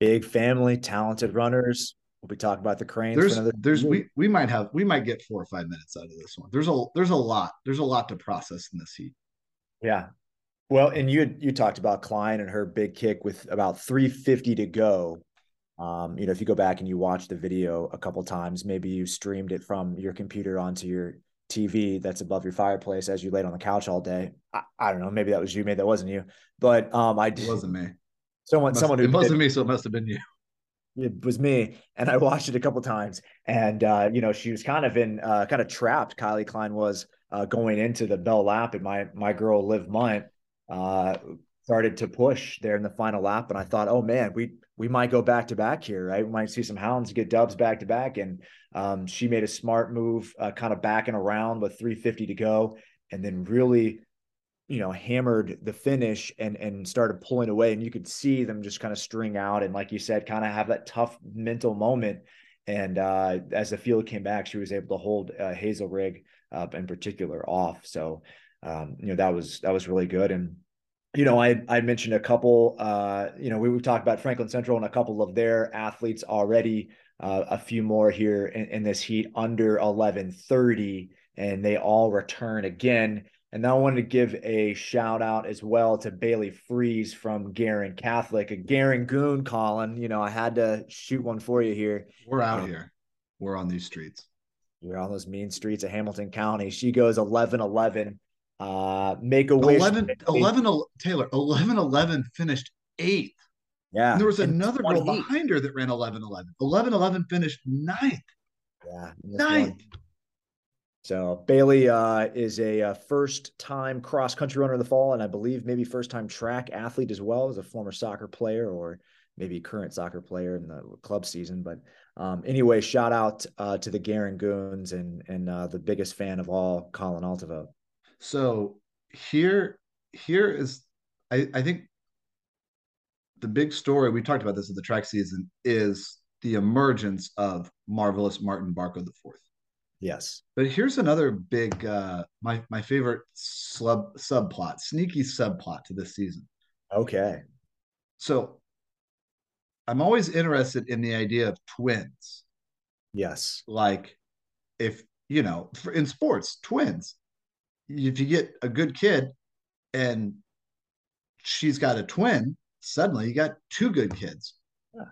Speaker 5: Big family, talented runners. We'll be talking about the cranes.
Speaker 1: There's
Speaker 5: another
Speaker 1: there's we we might have we might get four or five minutes out of this one. There's a there's a lot. There's a lot to process in this heat.
Speaker 5: Yeah. Well, and you you talked about Klein and her big kick with about 350 to go. Um, you know, if you go back and you watch the video a couple times, maybe you streamed it from your computer onto your TV that's above your fireplace as you laid on the couch all day. I, I don't know, maybe that was you, maybe that wasn't you. But um I
Speaker 1: It
Speaker 5: did
Speaker 1: wasn't me.
Speaker 5: someone
Speaker 1: Must-
Speaker 5: someone who
Speaker 1: it wasn't me, so it must have been you.
Speaker 5: it was me and i watched it a couple times and uh you know she was kind of in uh kind of trapped kylie klein was uh going into the bell lap and my my girl liv munt uh started to push there in the final lap and i thought oh man we we might go back to back here right? We might see some hounds get dubs back to back. And um she made a smart move uh, kind of backing around with 350 to go and then really you know hammered the finish and and started pulling away. And you could see them just kind of string out and like you said kind of have that tough mental moment. And uh as the field came back she was able to hold uh, Hazelrig in particular off. So um you know that was that was really good. And you know i i mentioned a couple uh you know we, we talked about franklin central and a couple of their athletes already uh, a few more here in, in this heat under 1130 and they all return again And then I wanted to give a shout out as well to Bailey Freeze from Guerin Catholic, a Guerin goon, Colin. You know, I had to shoot one for you here.
Speaker 1: We're out um, here. We're on these streets.
Speaker 5: You're on those mean streets of Hamilton County. She goes 11 11. Uh, make a wish.
Speaker 1: 11, 11 Taylor, 11 11 finished eighth.
Speaker 5: Yeah.
Speaker 1: And there was another girl behind her that ran 11 11. 11 11 finished ninth.
Speaker 5: Yeah.
Speaker 1: Ninth. One.
Speaker 5: So Bailey uh, is a, a uh, first-time cross-country runner in the fall, and I believe maybe first-time track athlete as well as a former soccer player or maybe current soccer player in the club season. But um, anyway, shout out uh, to the Guerin Goons and and uh, the biggest fan of all, Colin Altivo.
Speaker 1: So here, here is, I, I think, the big story. We talked about this at the track season is the emergence of marvelous Martin Barco the fourth.
Speaker 5: Yes.
Speaker 1: But here's another big uh my my favorite sub subplot, sneaky subplot to this season.
Speaker 5: Okay.
Speaker 1: So I'm always interested in the idea of twins.
Speaker 5: Yes.
Speaker 1: Like if you know, in sports, twins. If you get a good kid and she's got a twin, suddenly you got two good kids. Yeah.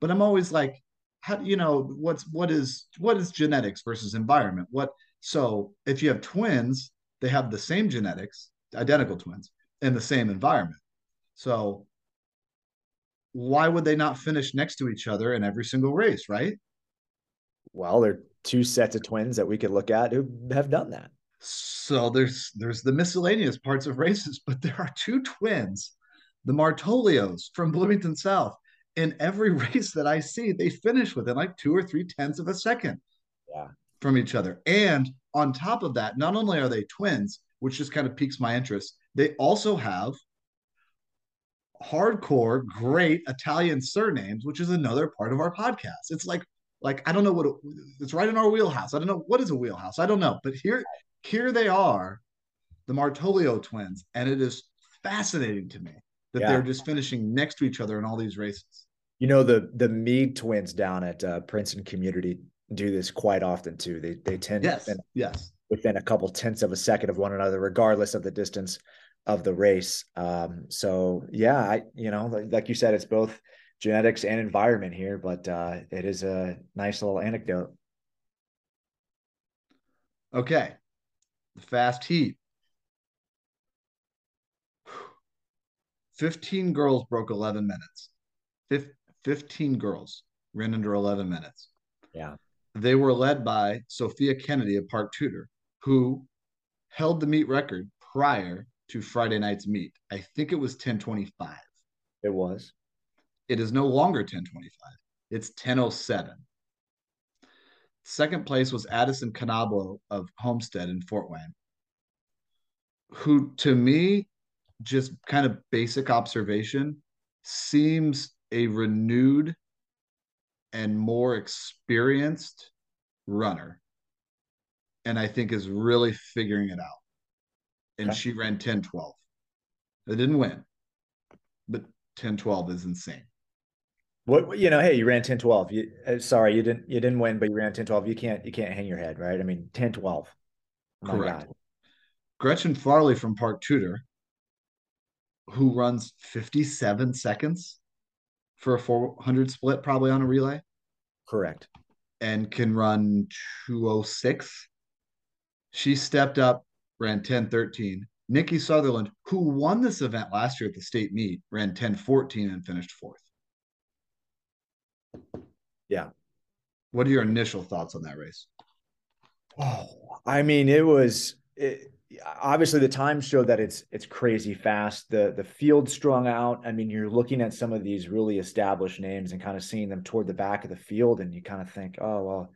Speaker 1: But I'm always like, how you know what's what is what is genetics versus environment what so if you have twins they have the same genetics identical twins in the same environment so why would they not finish next to each other in every single race right
Speaker 5: well there are two sets of twins that we could look at who have done that
Speaker 1: so there's there's the miscellaneous parts of races but there are two twins the martolios from bloomington south in every race that I see, they finish within like two or three tenths of a second
Speaker 5: yeah.
Speaker 1: from each other. And on top of that, not only are they twins, which just kind of piques my interest, they also have hardcore, great Italian surnames, which is another part of our podcast. It's like, like I don't know what it, it's right in our wheelhouse. I don't know what is a wheelhouse. I don't know, but here, here they are, the Martolio twins, and it is fascinating to me that yeah. they're just finishing next to each other in all these races.
Speaker 5: You know the the Mead twins down at uh, Princeton Community do this quite often too. They they tend
Speaker 1: yes within, yes
Speaker 5: within a couple tenths of a second of one another, regardless of the distance of the race. Um, so yeah, I you know like you said, it's both genetics and environment here, but uh, it is a nice little anecdote.
Speaker 1: Okay, the fast heat. 15 girls broke 11 minutes. 15 girls ran under 11 minutes.
Speaker 5: Yeah.
Speaker 1: They were led by Sophia Kennedy of Park Tudor, who held the meet record prior to Friday night's meet. I think it was 1025.
Speaker 5: It was.
Speaker 1: It is no longer 1025. It's 1007. Second place was Addison Canablo of Homestead in Fort Wayne, who to me just kind of basic observation, seems a renewed and more experienced runner. And I think is really figuring it out. And okay. she ran 10 12. They didn't win, but 10 12 is insane.
Speaker 5: What you know, hey, you ran 10 12. You uh, sorry, you didn't you didn't win, but you ran 10 12. You can't you can't hang your head, right? I mean, 10 12.
Speaker 1: Correct. Gretchen Farley from Park Tudor who runs 57 seconds for a 400 split, probably on a relay.
Speaker 5: Correct.
Speaker 1: And can run 206. She stepped up, ran 1013. Nikki Sutherland, who won this event last year at the state meet, ran 1014 and finished fourth.
Speaker 5: Yeah.
Speaker 1: What are your initial thoughts on that race?
Speaker 5: Oh, I mean, it was it, obviously the times show that it's it's crazy fast. The the field strung out. I mean, you're looking at some of these really established names and kind of seeing them toward the back of the field, and you kind of think, oh well,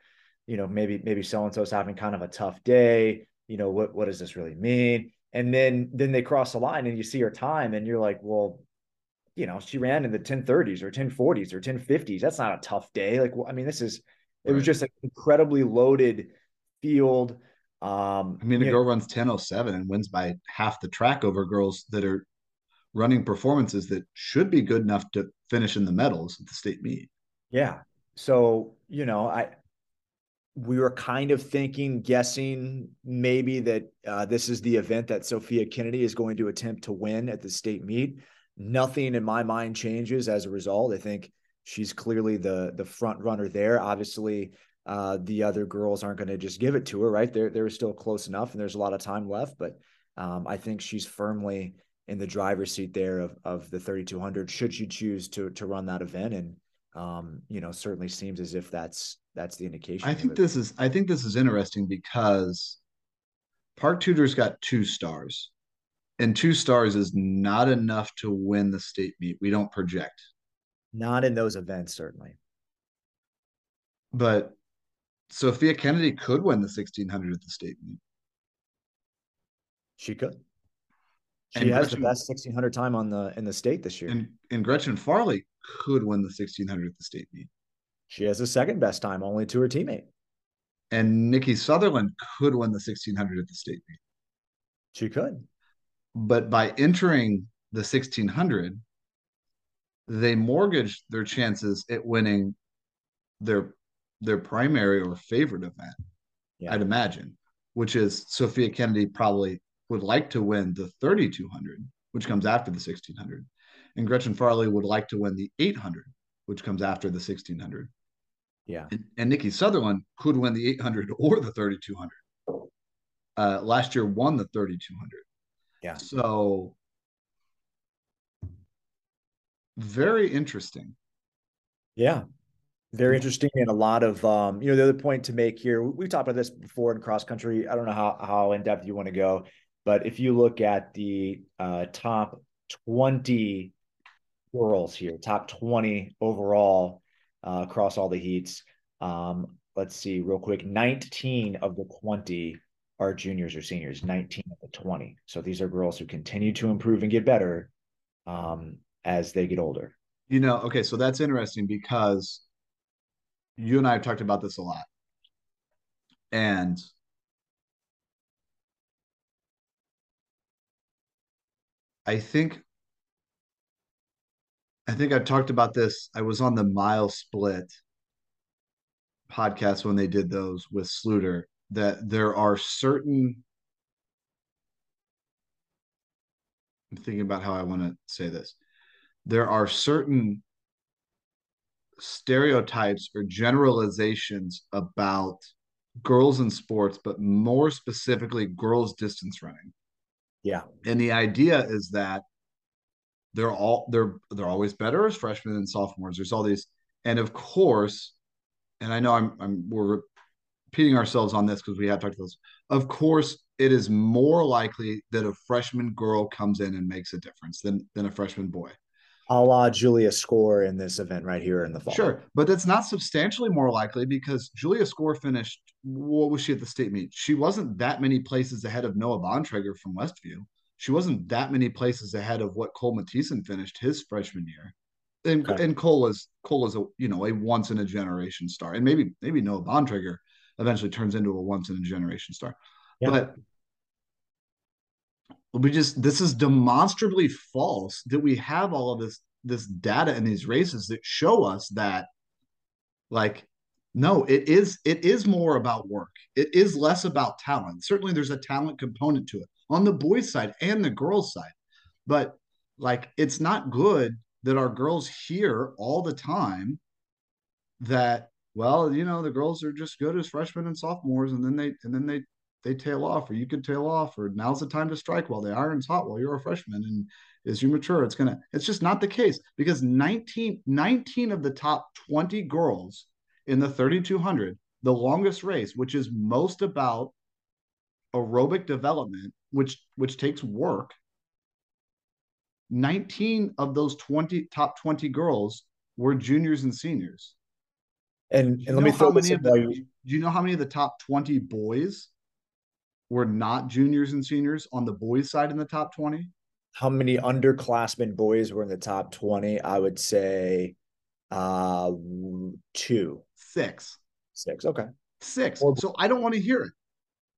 Speaker 5: you know, maybe maybe so and so's having kind of a tough day. You know, what what does this really mean? And then then they cross the line and you see her time, and you're like, well, you know, she ran in the 1030s or 1040s or 1050s. That's not a tough day. Like, I mean, this is it was just an incredibly loaded field um,
Speaker 1: I mean, a girl know, runs 1007 and wins by half the track over girls that are running performances that should be good enough to finish in the medals at the state meet.
Speaker 5: Yeah. So, you know, I we were kind of thinking, guessing maybe that uh, this is the event that Sophia Kennedy is going to attempt to win at the state meet. Nothing in my mind changes as a result. I think she's clearly the the front runner there. Obviously, uh, the other girls aren't going to just give it to her, right? They're they're still close enough, and there's a lot of time left. But um, I think she's firmly in the driver's seat there of of the 3200. Should she choose to to run that event, and um, you know, certainly seems as if that's that's the indication.
Speaker 1: I think this is I think this is interesting because Park Tudor's got two stars, and two stars is not enough to win the state meet. We don't project.
Speaker 5: Not in those events, certainly.
Speaker 1: But Sophia Kennedy could win the 1600 at the state meet.
Speaker 5: She could. She
Speaker 1: And
Speaker 5: has
Speaker 1: Gretchen-
Speaker 5: the best 1600 time on the in the state this year.
Speaker 1: And and Gretchen Farley could win the 1600 at the state meet.
Speaker 5: she has the second best time, only to her teammate.
Speaker 1: And Nikki Sutherland could win the 1600 at the state meet.
Speaker 5: She could.
Speaker 1: But by entering the 1600, they mortgaged their chances at winning their their primary or favorite event.
Speaker 5: Yeah.
Speaker 1: I'd imagine, which is Sophia Kennedy probably would like to win the 3200, which comes after the 1600, and Gretchen Farley would like to win the 800, which comes after the 1600.
Speaker 5: Yeah.
Speaker 1: And, and Nikki Sutherland could win the 800 or the 3200. Uh, last year won the 3200.
Speaker 5: Yeah.
Speaker 1: So very interesting.
Speaker 5: Yeah. Very interesting and a lot of um, you know, the other point to make here, we- we've talked about this before in cross country. I don't know how how in depth you want to go, but if you look at the uh top 20 girls here, top 20 overall uh across all the heats. Um, let's see real quick. 19 of the 20 are juniors or seniors, 19 of the 20. So these are girls who continue to improve and get better um as they get older.
Speaker 1: You know, okay, so that's interesting because you and I have talked about this a lot. And I think I think I've talked about this. I was on the mile split podcast when they did those with Sluter that there are certain I'm thinking about how I want to say this. There are certain stereotypes or generalizations about girls in sports, but more specifically girls distance running.
Speaker 5: Yeah.
Speaker 1: And the idea is that they're all they're they're always better as freshmen and sophomores. There's all these, and of course, and I know I'm I'm we're repeating ourselves on this because we have talked about this. Of course, it is more likely that a freshman girl comes in and makes a difference than than a freshman boy.
Speaker 5: a la Julia Score in this event right here in the fall.
Speaker 1: Sure, but that's not substantially more likely because Julia Score finished. What was she at the state meet? She wasn't that many places ahead of Noah Bontrager from Westview. She wasn't that many places ahead of what Cole Mathisen finished his freshman year. And
Speaker 5: Okay.
Speaker 1: and Cole is Cole is a you know a once in a generation star, and maybe maybe Noah Bontrager eventually turns into a once in a generation star.
Speaker 5: Yeah.
Speaker 1: But we just this is demonstrably false that we have all of this this data in these races that show us that like no it is it is more about work it is less about talent certainly there's a talent component to it on the boys side and the girls side but like it's not good that our girls hear all the time that well you know the girls are just good as freshmen and sophomores and then they and then they they tail off or you could tail off or now's the time to strike while the iron's hot while you're a freshman and as you mature it's gonna it's just not the case because 19 19 of the top 20 girls in the 3200 the longest race which is most about aerobic development which which takes work 19 of those 20 top 20 girls were juniors and seniors
Speaker 5: And, and let me throw this in
Speaker 1: the, do
Speaker 5: you-
Speaker 1: you know how many of the top 20 boys were not juniors and seniors on the boys side in the top 20
Speaker 5: how many underclassmen boys were in the top 20? I would say uh two,
Speaker 1: six.
Speaker 5: Six. Okay.
Speaker 1: six.
Speaker 5: Or-
Speaker 1: so i don't want to hear it.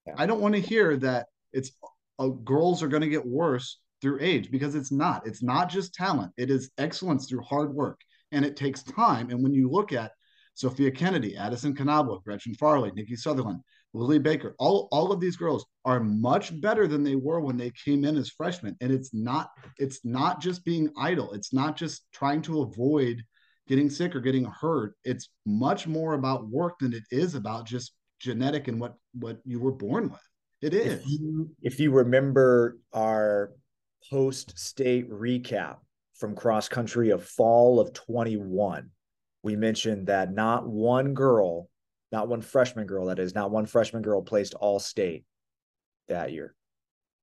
Speaker 5: Yeah.
Speaker 1: i don't want to hear that it's uh, girls are going to get worse through age because it's not. It's not just talent. It is excellence through hard work. And it takes time. And when you look at Sophia Kennedy, Addison Canabo, Gretchen Farley, Nikki Sutherland, Lily Baker. All all of these girls are much better than they were when they came in as freshmen. And it's not it's not just being idle. It's not just trying to avoid getting sick or getting hurt. It's much more about work than it is about just genetic and what what you were born with. It is.
Speaker 5: If you, if you remember our post state recap from cross country of fall of 21, we mentioned that not one girl, not one freshman girl, that is, not one freshman girl placed all state that year.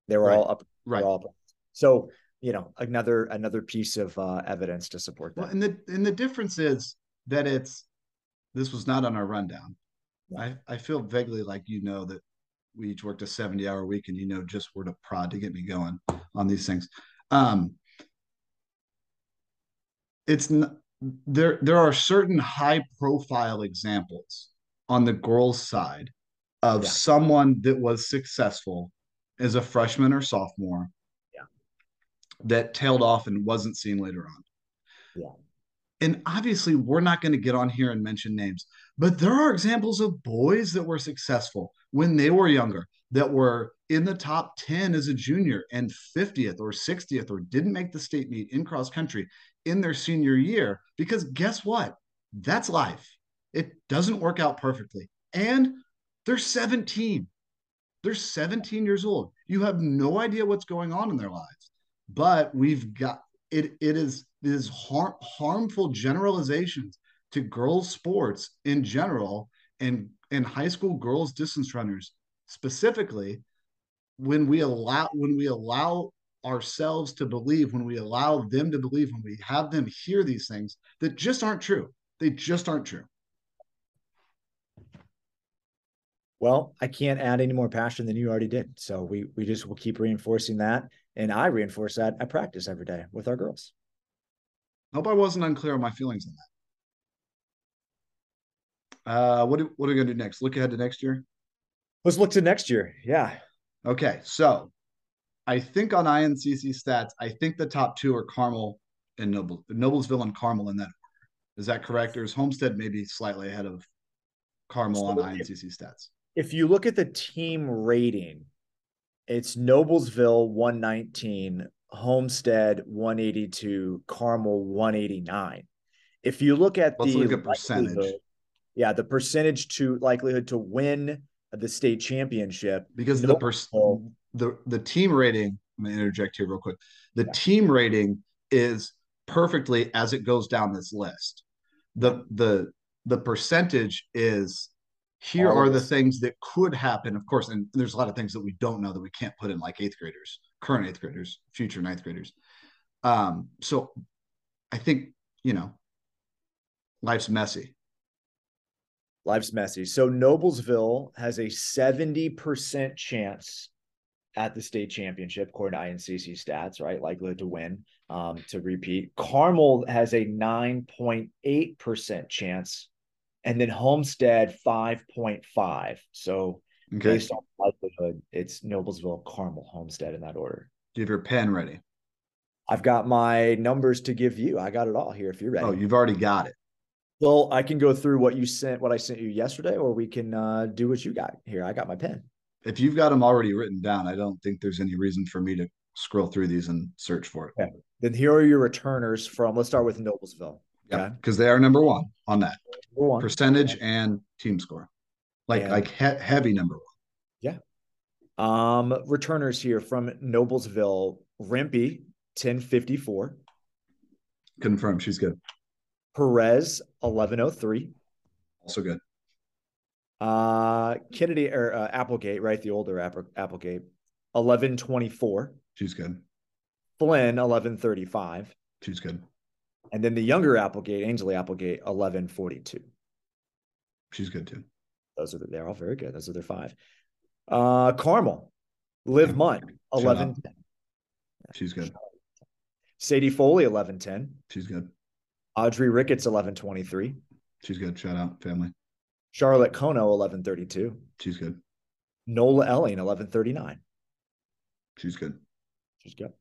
Speaker 5: They were
Speaker 1: Right.
Speaker 5: all up.
Speaker 1: Right.
Speaker 5: all up. So, you know, another another piece of uh, evidence to support that.
Speaker 1: Well, and the and the difference is that it's this was not on our rundown. I, I feel vaguely like you know that we each worked a 70 hour week and you know just where to prod to get me going on these things. Um it's n- there there are certain high profile examples on the girls side of
Speaker 5: Yeah.
Speaker 1: someone that was successful as a freshman or sophomore
Speaker 5: Yeah.
Speaker 1: that tailed off and wasn't seen later on
Speaker 5: Yeah.
Speaker 1: and obviously we're not going to get on here and mention names but there are examples of boys that were successful when they were younger that were in the top 10 as a junior and 50th or 60th or didn't make the state meet in cross country in their senior year because guess what? That's life. It doesn't work out perfectly. And they're 17 they're 17 years old. You have no idea what's going on in their lives. But we've got it it is it is har- harmful generalizations to girls sports in general and and high school girls distance runners specifically when we allow when we allow ourselves to believe when we allow them to believe when we have them hear these things that just aren't true they just aren't true
Speaker 5: Well, I can't add any more passion than you already did. So we we just will keep reinforcing that. And I reinforce that at practice every day with our girls.
Speaker 1: hope i wasn't unclear on my feelings on that uh what, do, what are we going to do next look ahead to next year
Speaker 5: Let's look to next year. Yeah.
Speaker 1: Okay, so I think on INCC stats, I think the top two are Carmel and Noble, Noblesville and Carmel in that order. Is that correct? Or is Homestead maybe slightly ahead of Carmel on
Speaker 5: So-
Speaker 1: INCC stats?
Speaker 5: If you look at the team rating, it's Noblesville 119, Homestead 182, Carmel 189. If you look at
Speaker 1: Let's
Speaker 5: the
Speaker 1: look at percentage.
Speaker 5: yeah, the percentage to likelihood to win the state championship.
Speaker 1: Because the pers-
Speaker 5: Noblesville-
Speaker 1: the the team rating. I'm gonna interject here real quick. The team rating is perfectly as it goes down this list. The the the percentage is here
Speaker 5: All
Speaker 1: are the things that could happen, of course, and there's a lot of things that we don't know that we can't put in like eighth graders, current eighth graders, future ninth graders. Um, so I think, you know, life's messy.
Speaker 5: Life's messy. So Noblesville has a 70% chance at the state championship, according to INCC stats, right? Likely to win, um, to repeat. Carmel has a 9.8% chance, and then Homestead 5.5. So
Speaker 1: Okay.
Speaker 5: based on likelihood, it's Noblesville, Carmel, Homestead in that order.
Speaker 1: Do you have your pen ready?
Speaker 5: I've got my numbers to give you. I got it all here if you're ready.
Speaker 1: Oh, you've already got it.
Speaker 5: Well, I can go through what you sent, what I sent you yesterday, or we can uh, do what you got here. I got my pen.
Speaker 1: If you've got them already written down, I don't think there's any reason for me to scroll through these and search for it.
Speaker 5: Then here are your returners from. Let's start with Noblesville.
Speaker 1: Yeah,
Speaker 5: Okay.
Speaker 1: because they are number one on that
Speaker 5: one.
Speaker 1: percentage and team score, like like he- heavy number one. Yeah.
Speaker 5: Um, returners here from Noblesville, Rimpey, 1054,
Speaker 1: Confirm, she's good,
Speaker 5: Perez, 1103,
Speaker 1: also good.
Speaker 5: Uh, Kennedy or uh, Applegate, right? The older App- Applegate, 1124,
Speaker 1: She's good.
Speaker 5: Flynn, 1135,
Speaker 1: She's good.
Speaker 5: and then the younger Applegate, Ainsley Applegate, 1142.
Speaker 1: She's good too.
Speaker 5: Those are the, they're all very good. Those are their five. Uh, Carmel, Liv
Speaker 1: Yeah.
Speaker 5: Munt, 11,
Speaker 1: She's good.
Speaker 5: Sadie Foley, 1110,
Speaker 1: She's good.
Speaker 5: Audrey Ricketts, 1123,
Speaker 1: She's good. Shout out family.
Speaker 5: Charlotte Kono, 1132,
Speaker 1: She's good.
Speaker 5: Nola Elling, 1139.
Speaker 1: She's good.
Speaker 5: She's good.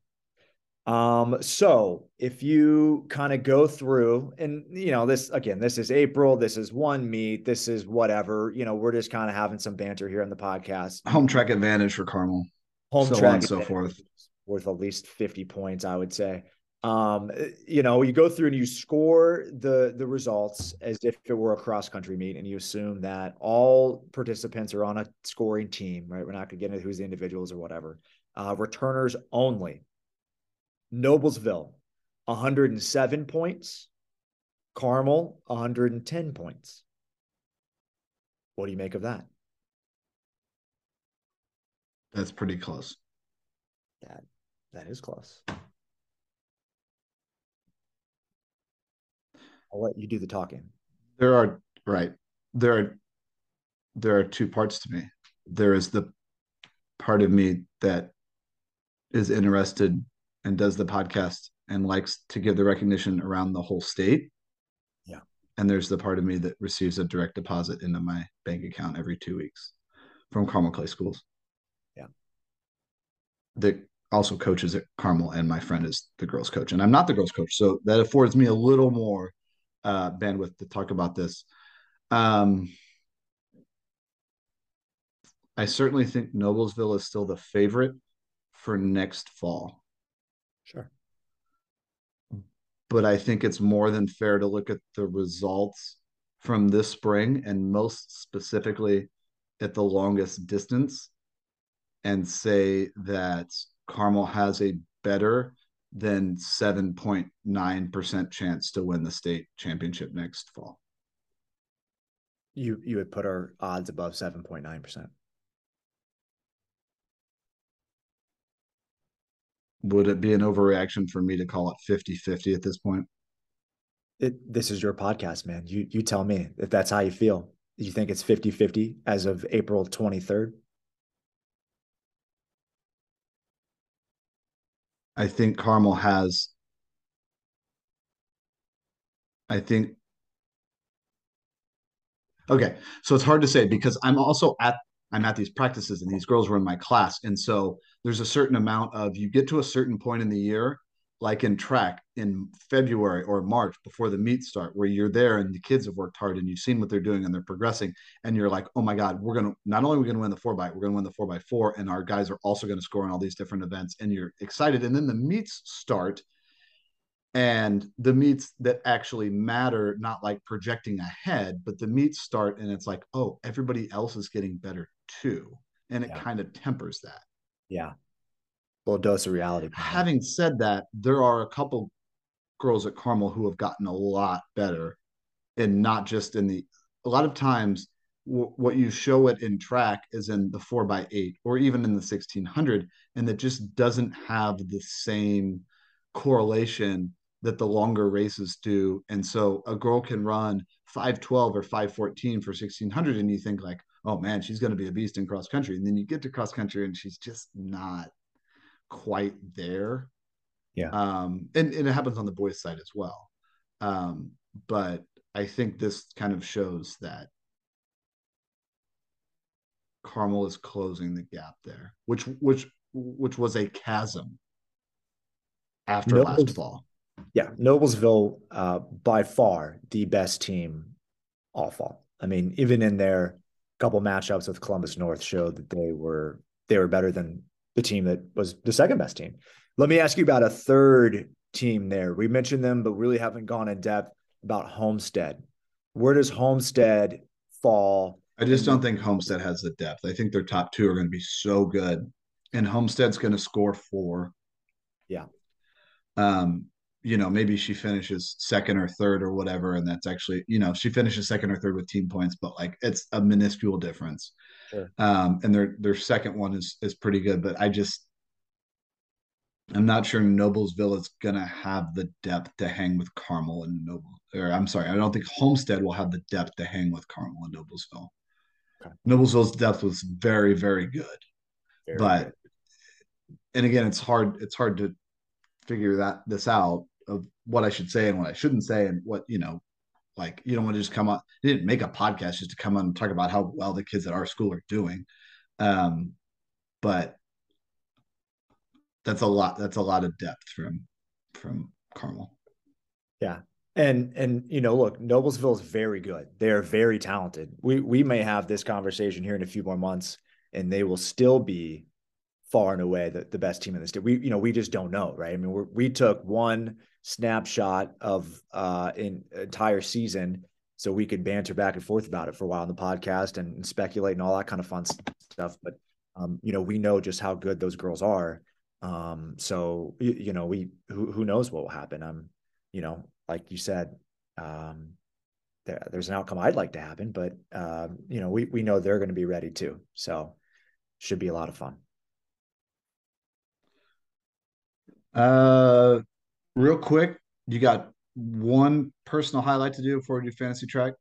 Speaker 5: Um, so if you kind of go through and you know, this again, this is April, this is one meet, this is whatever, you know, we're just kind of having some banter here on the podcast.
Speaker 1: Home track advantage for Carmel.
Speaker 5: Home
Speaker 1: so
Speaker 5: track
Speaker 1: on and so forth.
Speaker 5: Worth at least 50 points, I would say. Um, you know, you go through and you score the the results as if it were a cross country meet, and you assume that all participants are on a scoring team, right? We're not going to get into who's the individuals or whatever. Uh, returners only. Noblesville, 107 points. Carmel, 110 points. What do you make of that?
Speaker 1: That's pretty close.
Speaker 5: That that is close. I'll let you do the talking.
Speaker 1: There are right. There are there are two parts to me. There is the part of me that is interested and does the podcast and likes to give the recognition around the whole state.
Speaker 5: Yeah.
Speaker 1: And there's the part of me that receives a direct deposit into my bank account every two weeks from Carmel Clay Schools.
Speaker 5: Yeah.
Speaker 1: That also coaches at Carmel, and my friend is the girls' coach, and I'm not the girls' coach, so that affords me a little more uh, bandwidth to talk about this. Um, I certainly think Noblesville is still the favorite for next fall.
Speaker 5: Sure.
Speaker 1: But I think it's more than fair to look at the results from this spring and most specifically at the longest distance and say that Carmel has a better than 7.9% chance to win the state championship next fall.
Speaker 5: You you would put our odds above 7.9%.
Speaker 1: Would it be an overreaction for me to call it 50-50 at this point?
Speaker 5: It, this is your podcast, man. You you tell me if that's how you feel. You think it's 50-50 as of April 23rd?
Speaker 1: I think Carmel has. I think. Okay, so it's hard to say because I'm also at I'm at these practices and these girls were in my class, and so there's a certain amount of you get to a certain point in the year, like in track in February or March before the meets start, where you're there and the kids have worked hard and you've seen what they're doing and they're progressing, and you're like, oh my god, we're gonna not only are we gonna win the four by, we're gonna win the four by four, and our guys are also gonna score in all these different events, and you're excited, and then the meets start. And the meets that actually matter, not like projecting ahead, but the meets start, and it's like, oh, everybody else is getting better too. And it
Speaker 5: Yeah.
Speaker 1: kind of tempers that.
Speaker 5: Yeah. Little dose of reality.
Speaker 1: Having said that, there are a couple girls at Carmel who have gotten a lot better, and not just in the. A lot of times, w- what you show it in track is in the four by eight or even in the sixteen hundred, and that just doesn't have the same correlation that the longer races do. And so a girl can run five twelve or five fourteen for sixteen hundred, and you think like, oh man, she's going to be a beast in cross country, and then you get to cross country, and she's just not quite there.
Speaker 5: Yeah.
Speaker 1: Um, and, and it happens on the boys' side as well. Um, but I think this kind of shows that Carmel is closing the gap there, which which which was a chasm after
Speaker 5: No,
Speaker 1: last fall.
Speaker 5: Yeah, Noblesville, uh, by far the best team all fall. I mean, even in their couple matchups with Columbus North showed that they were they were better than the team that was the second best team. Let me ask you about a third team there. We mentioned them, but really haven't gone in depth about Homestead. Where does Homestead fall?
Speaker 1: I just don't think Homestead has the depth. I think their top two are going to be so good, and Homestead's going to score four.
Speaker 5: Yeah.
Speaker 1: Um, you know, maybe she finishes second or third or whatever, and that's actually, you know, she finishes second or third with team points, but like it's a minuscule difference.
Speaker 5: Sure.
Speaker 1: Um, and their their second one is is pretty good, but I just I'm not sure Noblesville is gonna have the depth to hang with Carmel and Noble. Or I'm sorry, I don't think Homestead will have the depth to hang with Carmel and Noblesville.
Speaker 5: Okay.
Speaker 1: Noblesville's depth was very, very good,
Speaker 5: Very
Speaker 1: but
Speaker 5: good.
Speaker 1: and again, it's hard. It's hard to figure that this out of what I should say and what I shouldn't say and what you know. Like you don't want to just come on. You didn't make a podcast just to come on and talk about how well the kids at our school are doing. Um, but that's a lot. That's a lot of depth from from Carmel.
Speaker 5: Yeah. And and you know, look, Noblesville is very good. They are very talented. We we may have this conversation here in a few more months, and they will still be far and away the, the best team in the state. We, you know, we just don't know, right? I mean, we we took one snapshot of uh in entire season so we could banter back and forth about it for a while on the podcast and, and speculate and all that kind of fun stuff. But um, you know, we know just how good those girls are. Um, so you, you know, we who who knows what will happen. Um, you know, like you said, um, there, there's an outcome I'd like to happen, but um, you know, we we know they're going to be ready too. So should be a lot of fun.
Speaker 1: Uh, real quick, you got one personal highlight to do before we do fantasy track.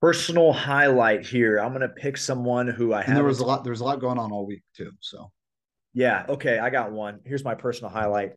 Speaker 5: Personal highlight here. I'm gonna pick someone who I
Speaker 1: have. There was a lot. There was a lot going on all week too. So.
Speaker 5: Yeah. Okay. I got one. Here's my personal highlight.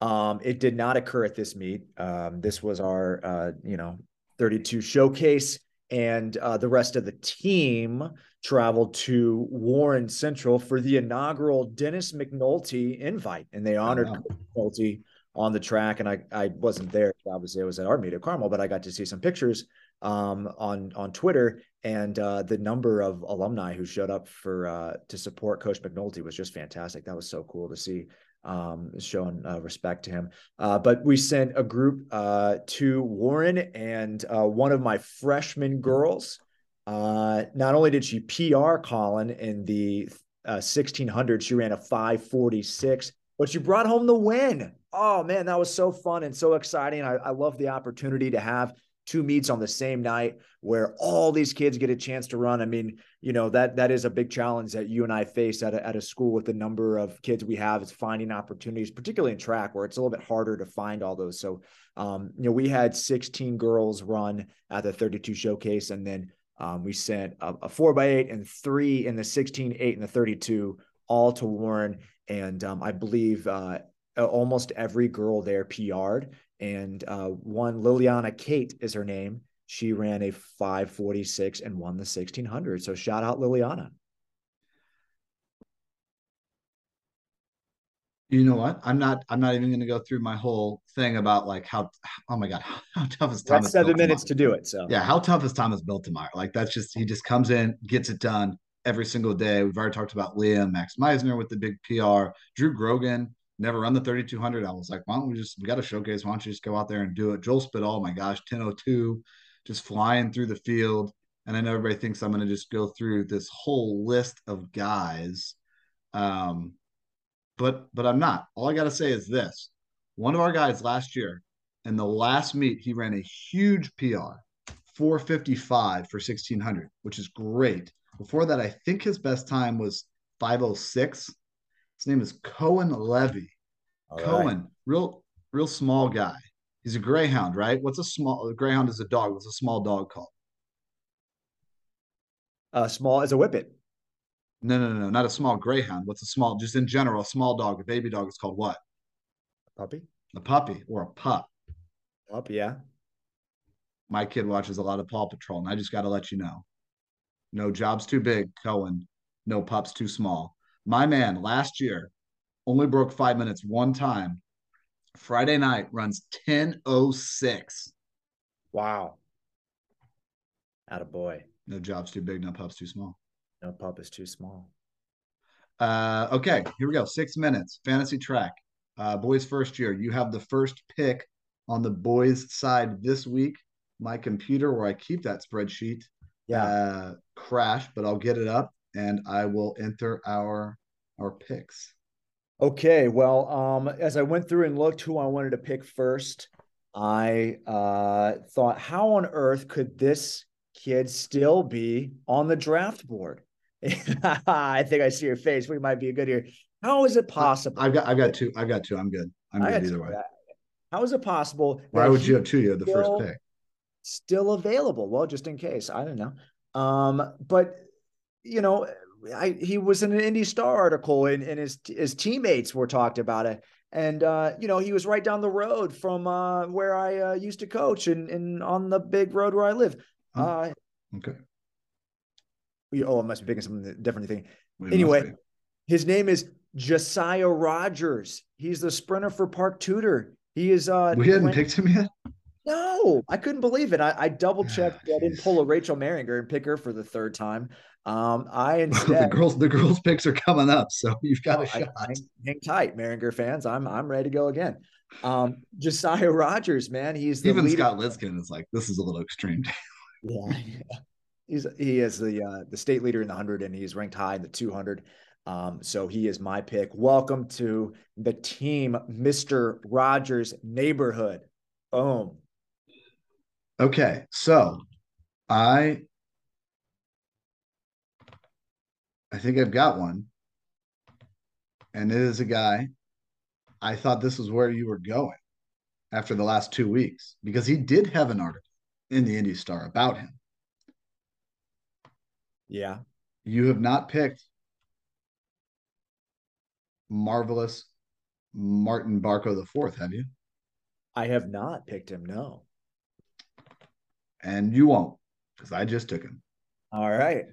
Speaker 5: Um, it did not occur at this meet. Um, this was our, uh, you know, 32 showcase, and uh, the rest of the team traveled to Warren Central for the inaugural Dennis McNulty invite, and they honored. McNulty on the track. And I I wasn't there. Obviously, I was at our meet at Carmel, but I got to see some pictures um, on on Twitter, and uh, the number of alumni who showed up for uh, to support Coach McNulty was just fantastic. That was so cool to see, um, showing uh, respect to him. Uh, but we sent a group uh, to Warren, and uh, one of my freshman girls. not only did she PR Colin in the 1600, she ran a 546, but you brought home the win. Oh man, that was so fun and so exciting. I, I love the opportunity to have two meets on the same night where all these kids get a chance to run. I mean, you know, that that is a big challenge that you and I face at a, at a school with the number of kids we have is finding opportunities, particularly in track where it's a little bit harder to find all those. So, um, you know, we had 16 girls run at the 32 showcase and then um, we sent a, a, four by eight and three in the 16, eight and the 32 all to Warren. And um, I believe uh, almost every girl there PR'd and uh, one Liliana Kate is her name. She ran a 546 and won the 1600. So shout out Liliana.
Speaker 1: You know what? I'm not. I'm not even going to go through my whole thing about like how. Oh my god, how tough is Thomas?
Speaker 5: That's seven minutes to do it. So
Speaker 1: yeah, how tough is Thomas Biltmire? Like that's just he just comes in, gets it done every single day. We've already talked about Liam, Max Meisner with the big PR, Drew Grogan never run the 3200. I was like, why don't we just, we got a showcase. Why don't you just go out there and do it? Joel Spitall, oh my gosh, 1002, just flying through the field. And I know everybody thinks I'm going to just go through this whole list of guys. Um, but, but I'm not. All I got to say is this one of our guys last year in the last meet, he ran a huge PR, 455 for 1600, which is great. Before that, I think his best time was 506 his name is Cohen Levy. All Cohen, right. real real small guy. He's a greyhound, right? What's a small a greyhound is a dog. What's a small dog called?
Speaker 5: Uh small as a whippet.
Speaker 1: No, no, no, no, not a small greyhound. What's a small, just in general, a small dog, a baby dog is called what?
Speaker 5: A puppy.
Speaker 1: A puppy or a pup.
Speaker 5: Pup, yeah.
Speaker 1: My kid watches a lot of Paw Patrol, and I just got to let you know. No job's too big, Cohen. No pups too small. My man last year only broke five minutes one time. Friday night runs 10.06.
Speaker 5: Wow. Out of boy.
Speaker 1: No job's too big, no pup's too small.
Speaker 5: No pup is too small.
Speaker 1: Uh, okay, here we go. Six minutes. Fantasy track. Uh, boys first year. You have the first pick on the boys side this week. My computer, where I keep that spreadsheet, yeah, uh, crashed, but I'll get it up and I will enter our our picks.
Speaker 5: Okay, well, um, as I went through and looked who I wanted to pick first, I uh, thought, how on earth could this kid still be on the draft board? I think I see your face. We might be good here. How is it possible?
Speaker 1: I've got, I've got two. I've got two. I'm good. I'm good either way.
Speaker 5: How is it possible?
Speaker 1: Why would you have two? You have the first pick.
Speaker 5: Still available. Well, just in case. I don't know. Um, but you know, I, he was in an Indy Star article, and, and his his teammates were talked about it. And uh, you know, he was right down the road from uh, where I uh, used to coach, and, and on the big road where I live.
Speaker 1: Oh, uh, okay.
Speaker 5: Oh, I must be picking something different thing. We anyway, his name is Josiah Rogers. He's the sprinter for Park Tudor. He is. uh
Speaker 1: We hadn't picked him yet.
Speaker 5: No, I couldn't believe it. I, I double checked. I didn't pull a Rachel Maringer and pick her for the third time. Um, I
Speaker 1: the girls, the girls' picks are coming up, so you've got
Speaker 5: Oh,
Speaker 1: a
Speaker 5: I-
Speaker 1: shot.
Speaker 5: hang, hang tight, Maringer fans. I'm I'm ready to go again. Um, Josiah Rogers, man, he's the
Speaker 1: Even
Speaker 5: leader-
Speaker 1: Scott Lidskin is like, this is a little extreme.
Speaker 5: Yeah, yeah. he's he is the uh, the state leader in the hundred, and he's ranked high in the two hundred. Um, so he is my pick. Welcome to the team, Mister Rogers neighborhood. Boom.
Speaker 1: Okay, so I I think I've got one. And it is a guy. I thought this was where you were going after the last two weeks because he did have an article in the Indy Star about him.
Speaker 5: Yeah,
Speaker 1: You have not picked marvelous Martin Barco the fourth, have you?
Speaker 5: I have not picked him. No.
Speaker 1: And you won't because I just took him.
Speaker 5: All right.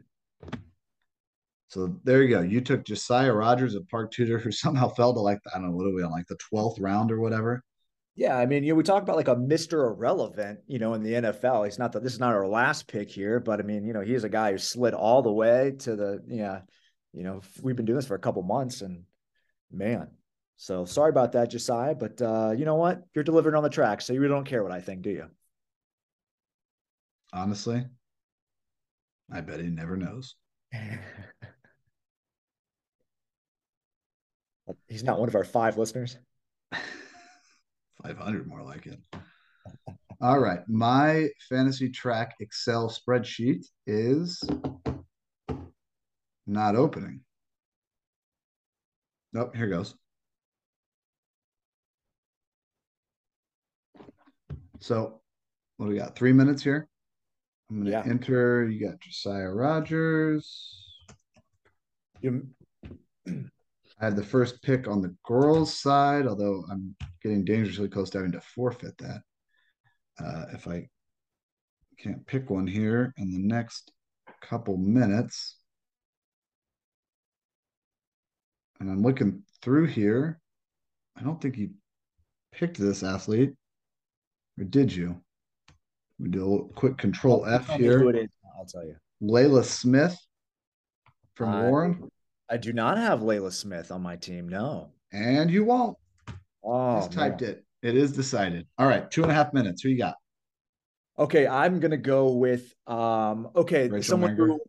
Speaker 1: So there you go. You took Josiah Rogers of Park Tudor, who somehow fell to like I don't know what are we on like the twelfth round or whatever.
Speaker 5: Yeah, I mean, you know, we talk about like a Mr. Irrelevant, you know, in the NFL. He's not that this is not our last pick here, but I mean, you know, he's a guy who slid all the way to the, yeah, you know, we've been doing this for a couple months and man. So sorry about that, Josiah, but uh, you know what? You're delivering on the track, so you really don't care what I think, do you?
Speaker 1: Honestly, I bet he never knows.
Speaker 5: He's not one of our five listeners.
Speaker 1: Five hundred more like it. All right, my fantasy track Excel spreadsheet is not opening. Nope, here goes. So, what do we got? Three minutes here. I'm gonna
Speaker 5: Yeah.
Speaker 1: enter. You got Josiah Rogers.
Speaker 5: You,
Speaker 1: I had the first pick on the girls' side, although I'm getting dangerously close to having to forfeit that. Uh, if I can't pick one here in the next couple minutes. And I'm looking through here. I don't think you picked this athlete. Or did you? We do a quick control F
Speaker 5: Tell me who
Speaker 1: here.
Speaker 5: is, I'll tell you.
Speaker 1: Layla Smith from
Speaker 5: I-
Speaker 1: Warren.
Speaker 5: I do not have Layla Smith on my team. No.
Speaker 1: And you won't.
Speaker 5: Oh,
Speaker 1: Just typed
Speaker 5: man.
Speaker 1: it. It is decided. All right, two and a half minutes. Who you got?
Speaker 5: Okay, I'm gonna go with um okay,
Speaker 1: Rachel
Speaker 5: someone
Speaker 1: Manger?
Speaker 5: who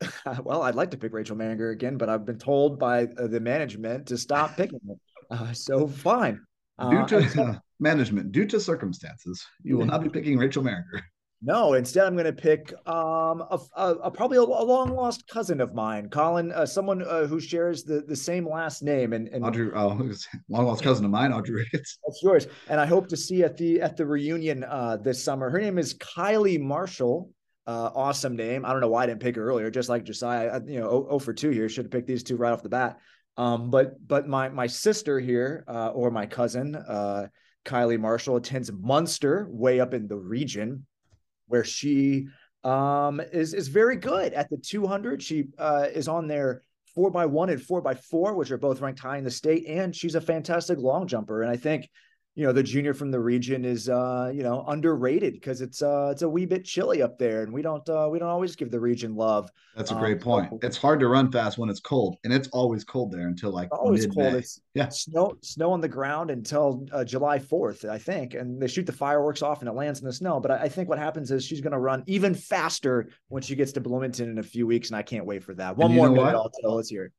Speaker 5: well, I'd like to pick Rachel Manger again, but I've been told by uh, the management to stop picking it. Uh, so fine.
Speaker 1: Due
Speaker 5: Uh,
Speaker 1: to
Speaker 5: instead-
Speaker 1: management, due to circumstances, you will not be picking Rachel Maringer.
Speaker 5: no, instead I'm going to pick um a, a, a probably a, a long lost cousin of mine, Colin, uh, someone uh, who shares the the same last name, and and
Speaker 1: Audrey, oh, long lost cousin of mine, Audrey Ricketts.
Speaker 5: That's yours. And I hope to see at the at the reunion uh this summer. Her name is Kylie Marshall. Uh awesome name. I don't know why I didn't pick her earlier, just like Josiah. You know, oh, oh for two here. Should have picked these two right off the bat. Um, but but my my sister here, uh, or my cousin, uh, Kylie Marshall attends Munster, way up in the region, where she um is is very good at the 200. She uh is on there four by one and four by four, which are both ranked high in the state, and she's a fantastic long jumper. And I think, you know, the junior from the region is uh, you know, underrated because it's uh it's a wee bit chilly up there, and we don't uh we don't always give the region love.
Speaker 1: That's a
Speaker 5: Um,
Speaker 1: great point.
Speaker 5: so-
Speaker 1: It's hard to run fast when it's cold, and it's always cold there until like
Speaker 5: Always
Speaker 1: mid-May.
Speaker 5: cold. It's
Speaker 1: Yeah.
Speaker 5: snow snow on the ground until uh, July 4th, I think. And they shoot the fireworks off and it lands in the snow. But I, I think what happens is she's gonna run even faster when she gets to Bloomington in a few weeks, and I can't wait for that. One more minute? I'll tell hear it.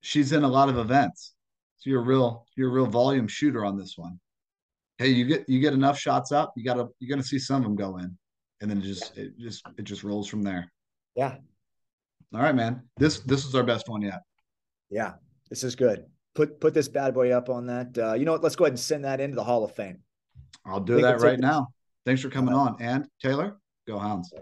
Speaker 1: She's in a lot of events, so you're a real you're a real volume shooter on this one. Hey, you get you get enough shots up, you gotta you're gonna see some of them go in, and then it just it just it just rolls from there.
Speaker 5: Yeah,
Speaker 1: All right, man. This this is our best one yet.
Speaker 5: yeah, this is good. Put put this bad boy up on that. Uh, you know what? Let's go ahead and send that into the Hall of Fame.
Speaker 1: I'll do that right now. Thanks for coming on. And Taylor, go Hounds.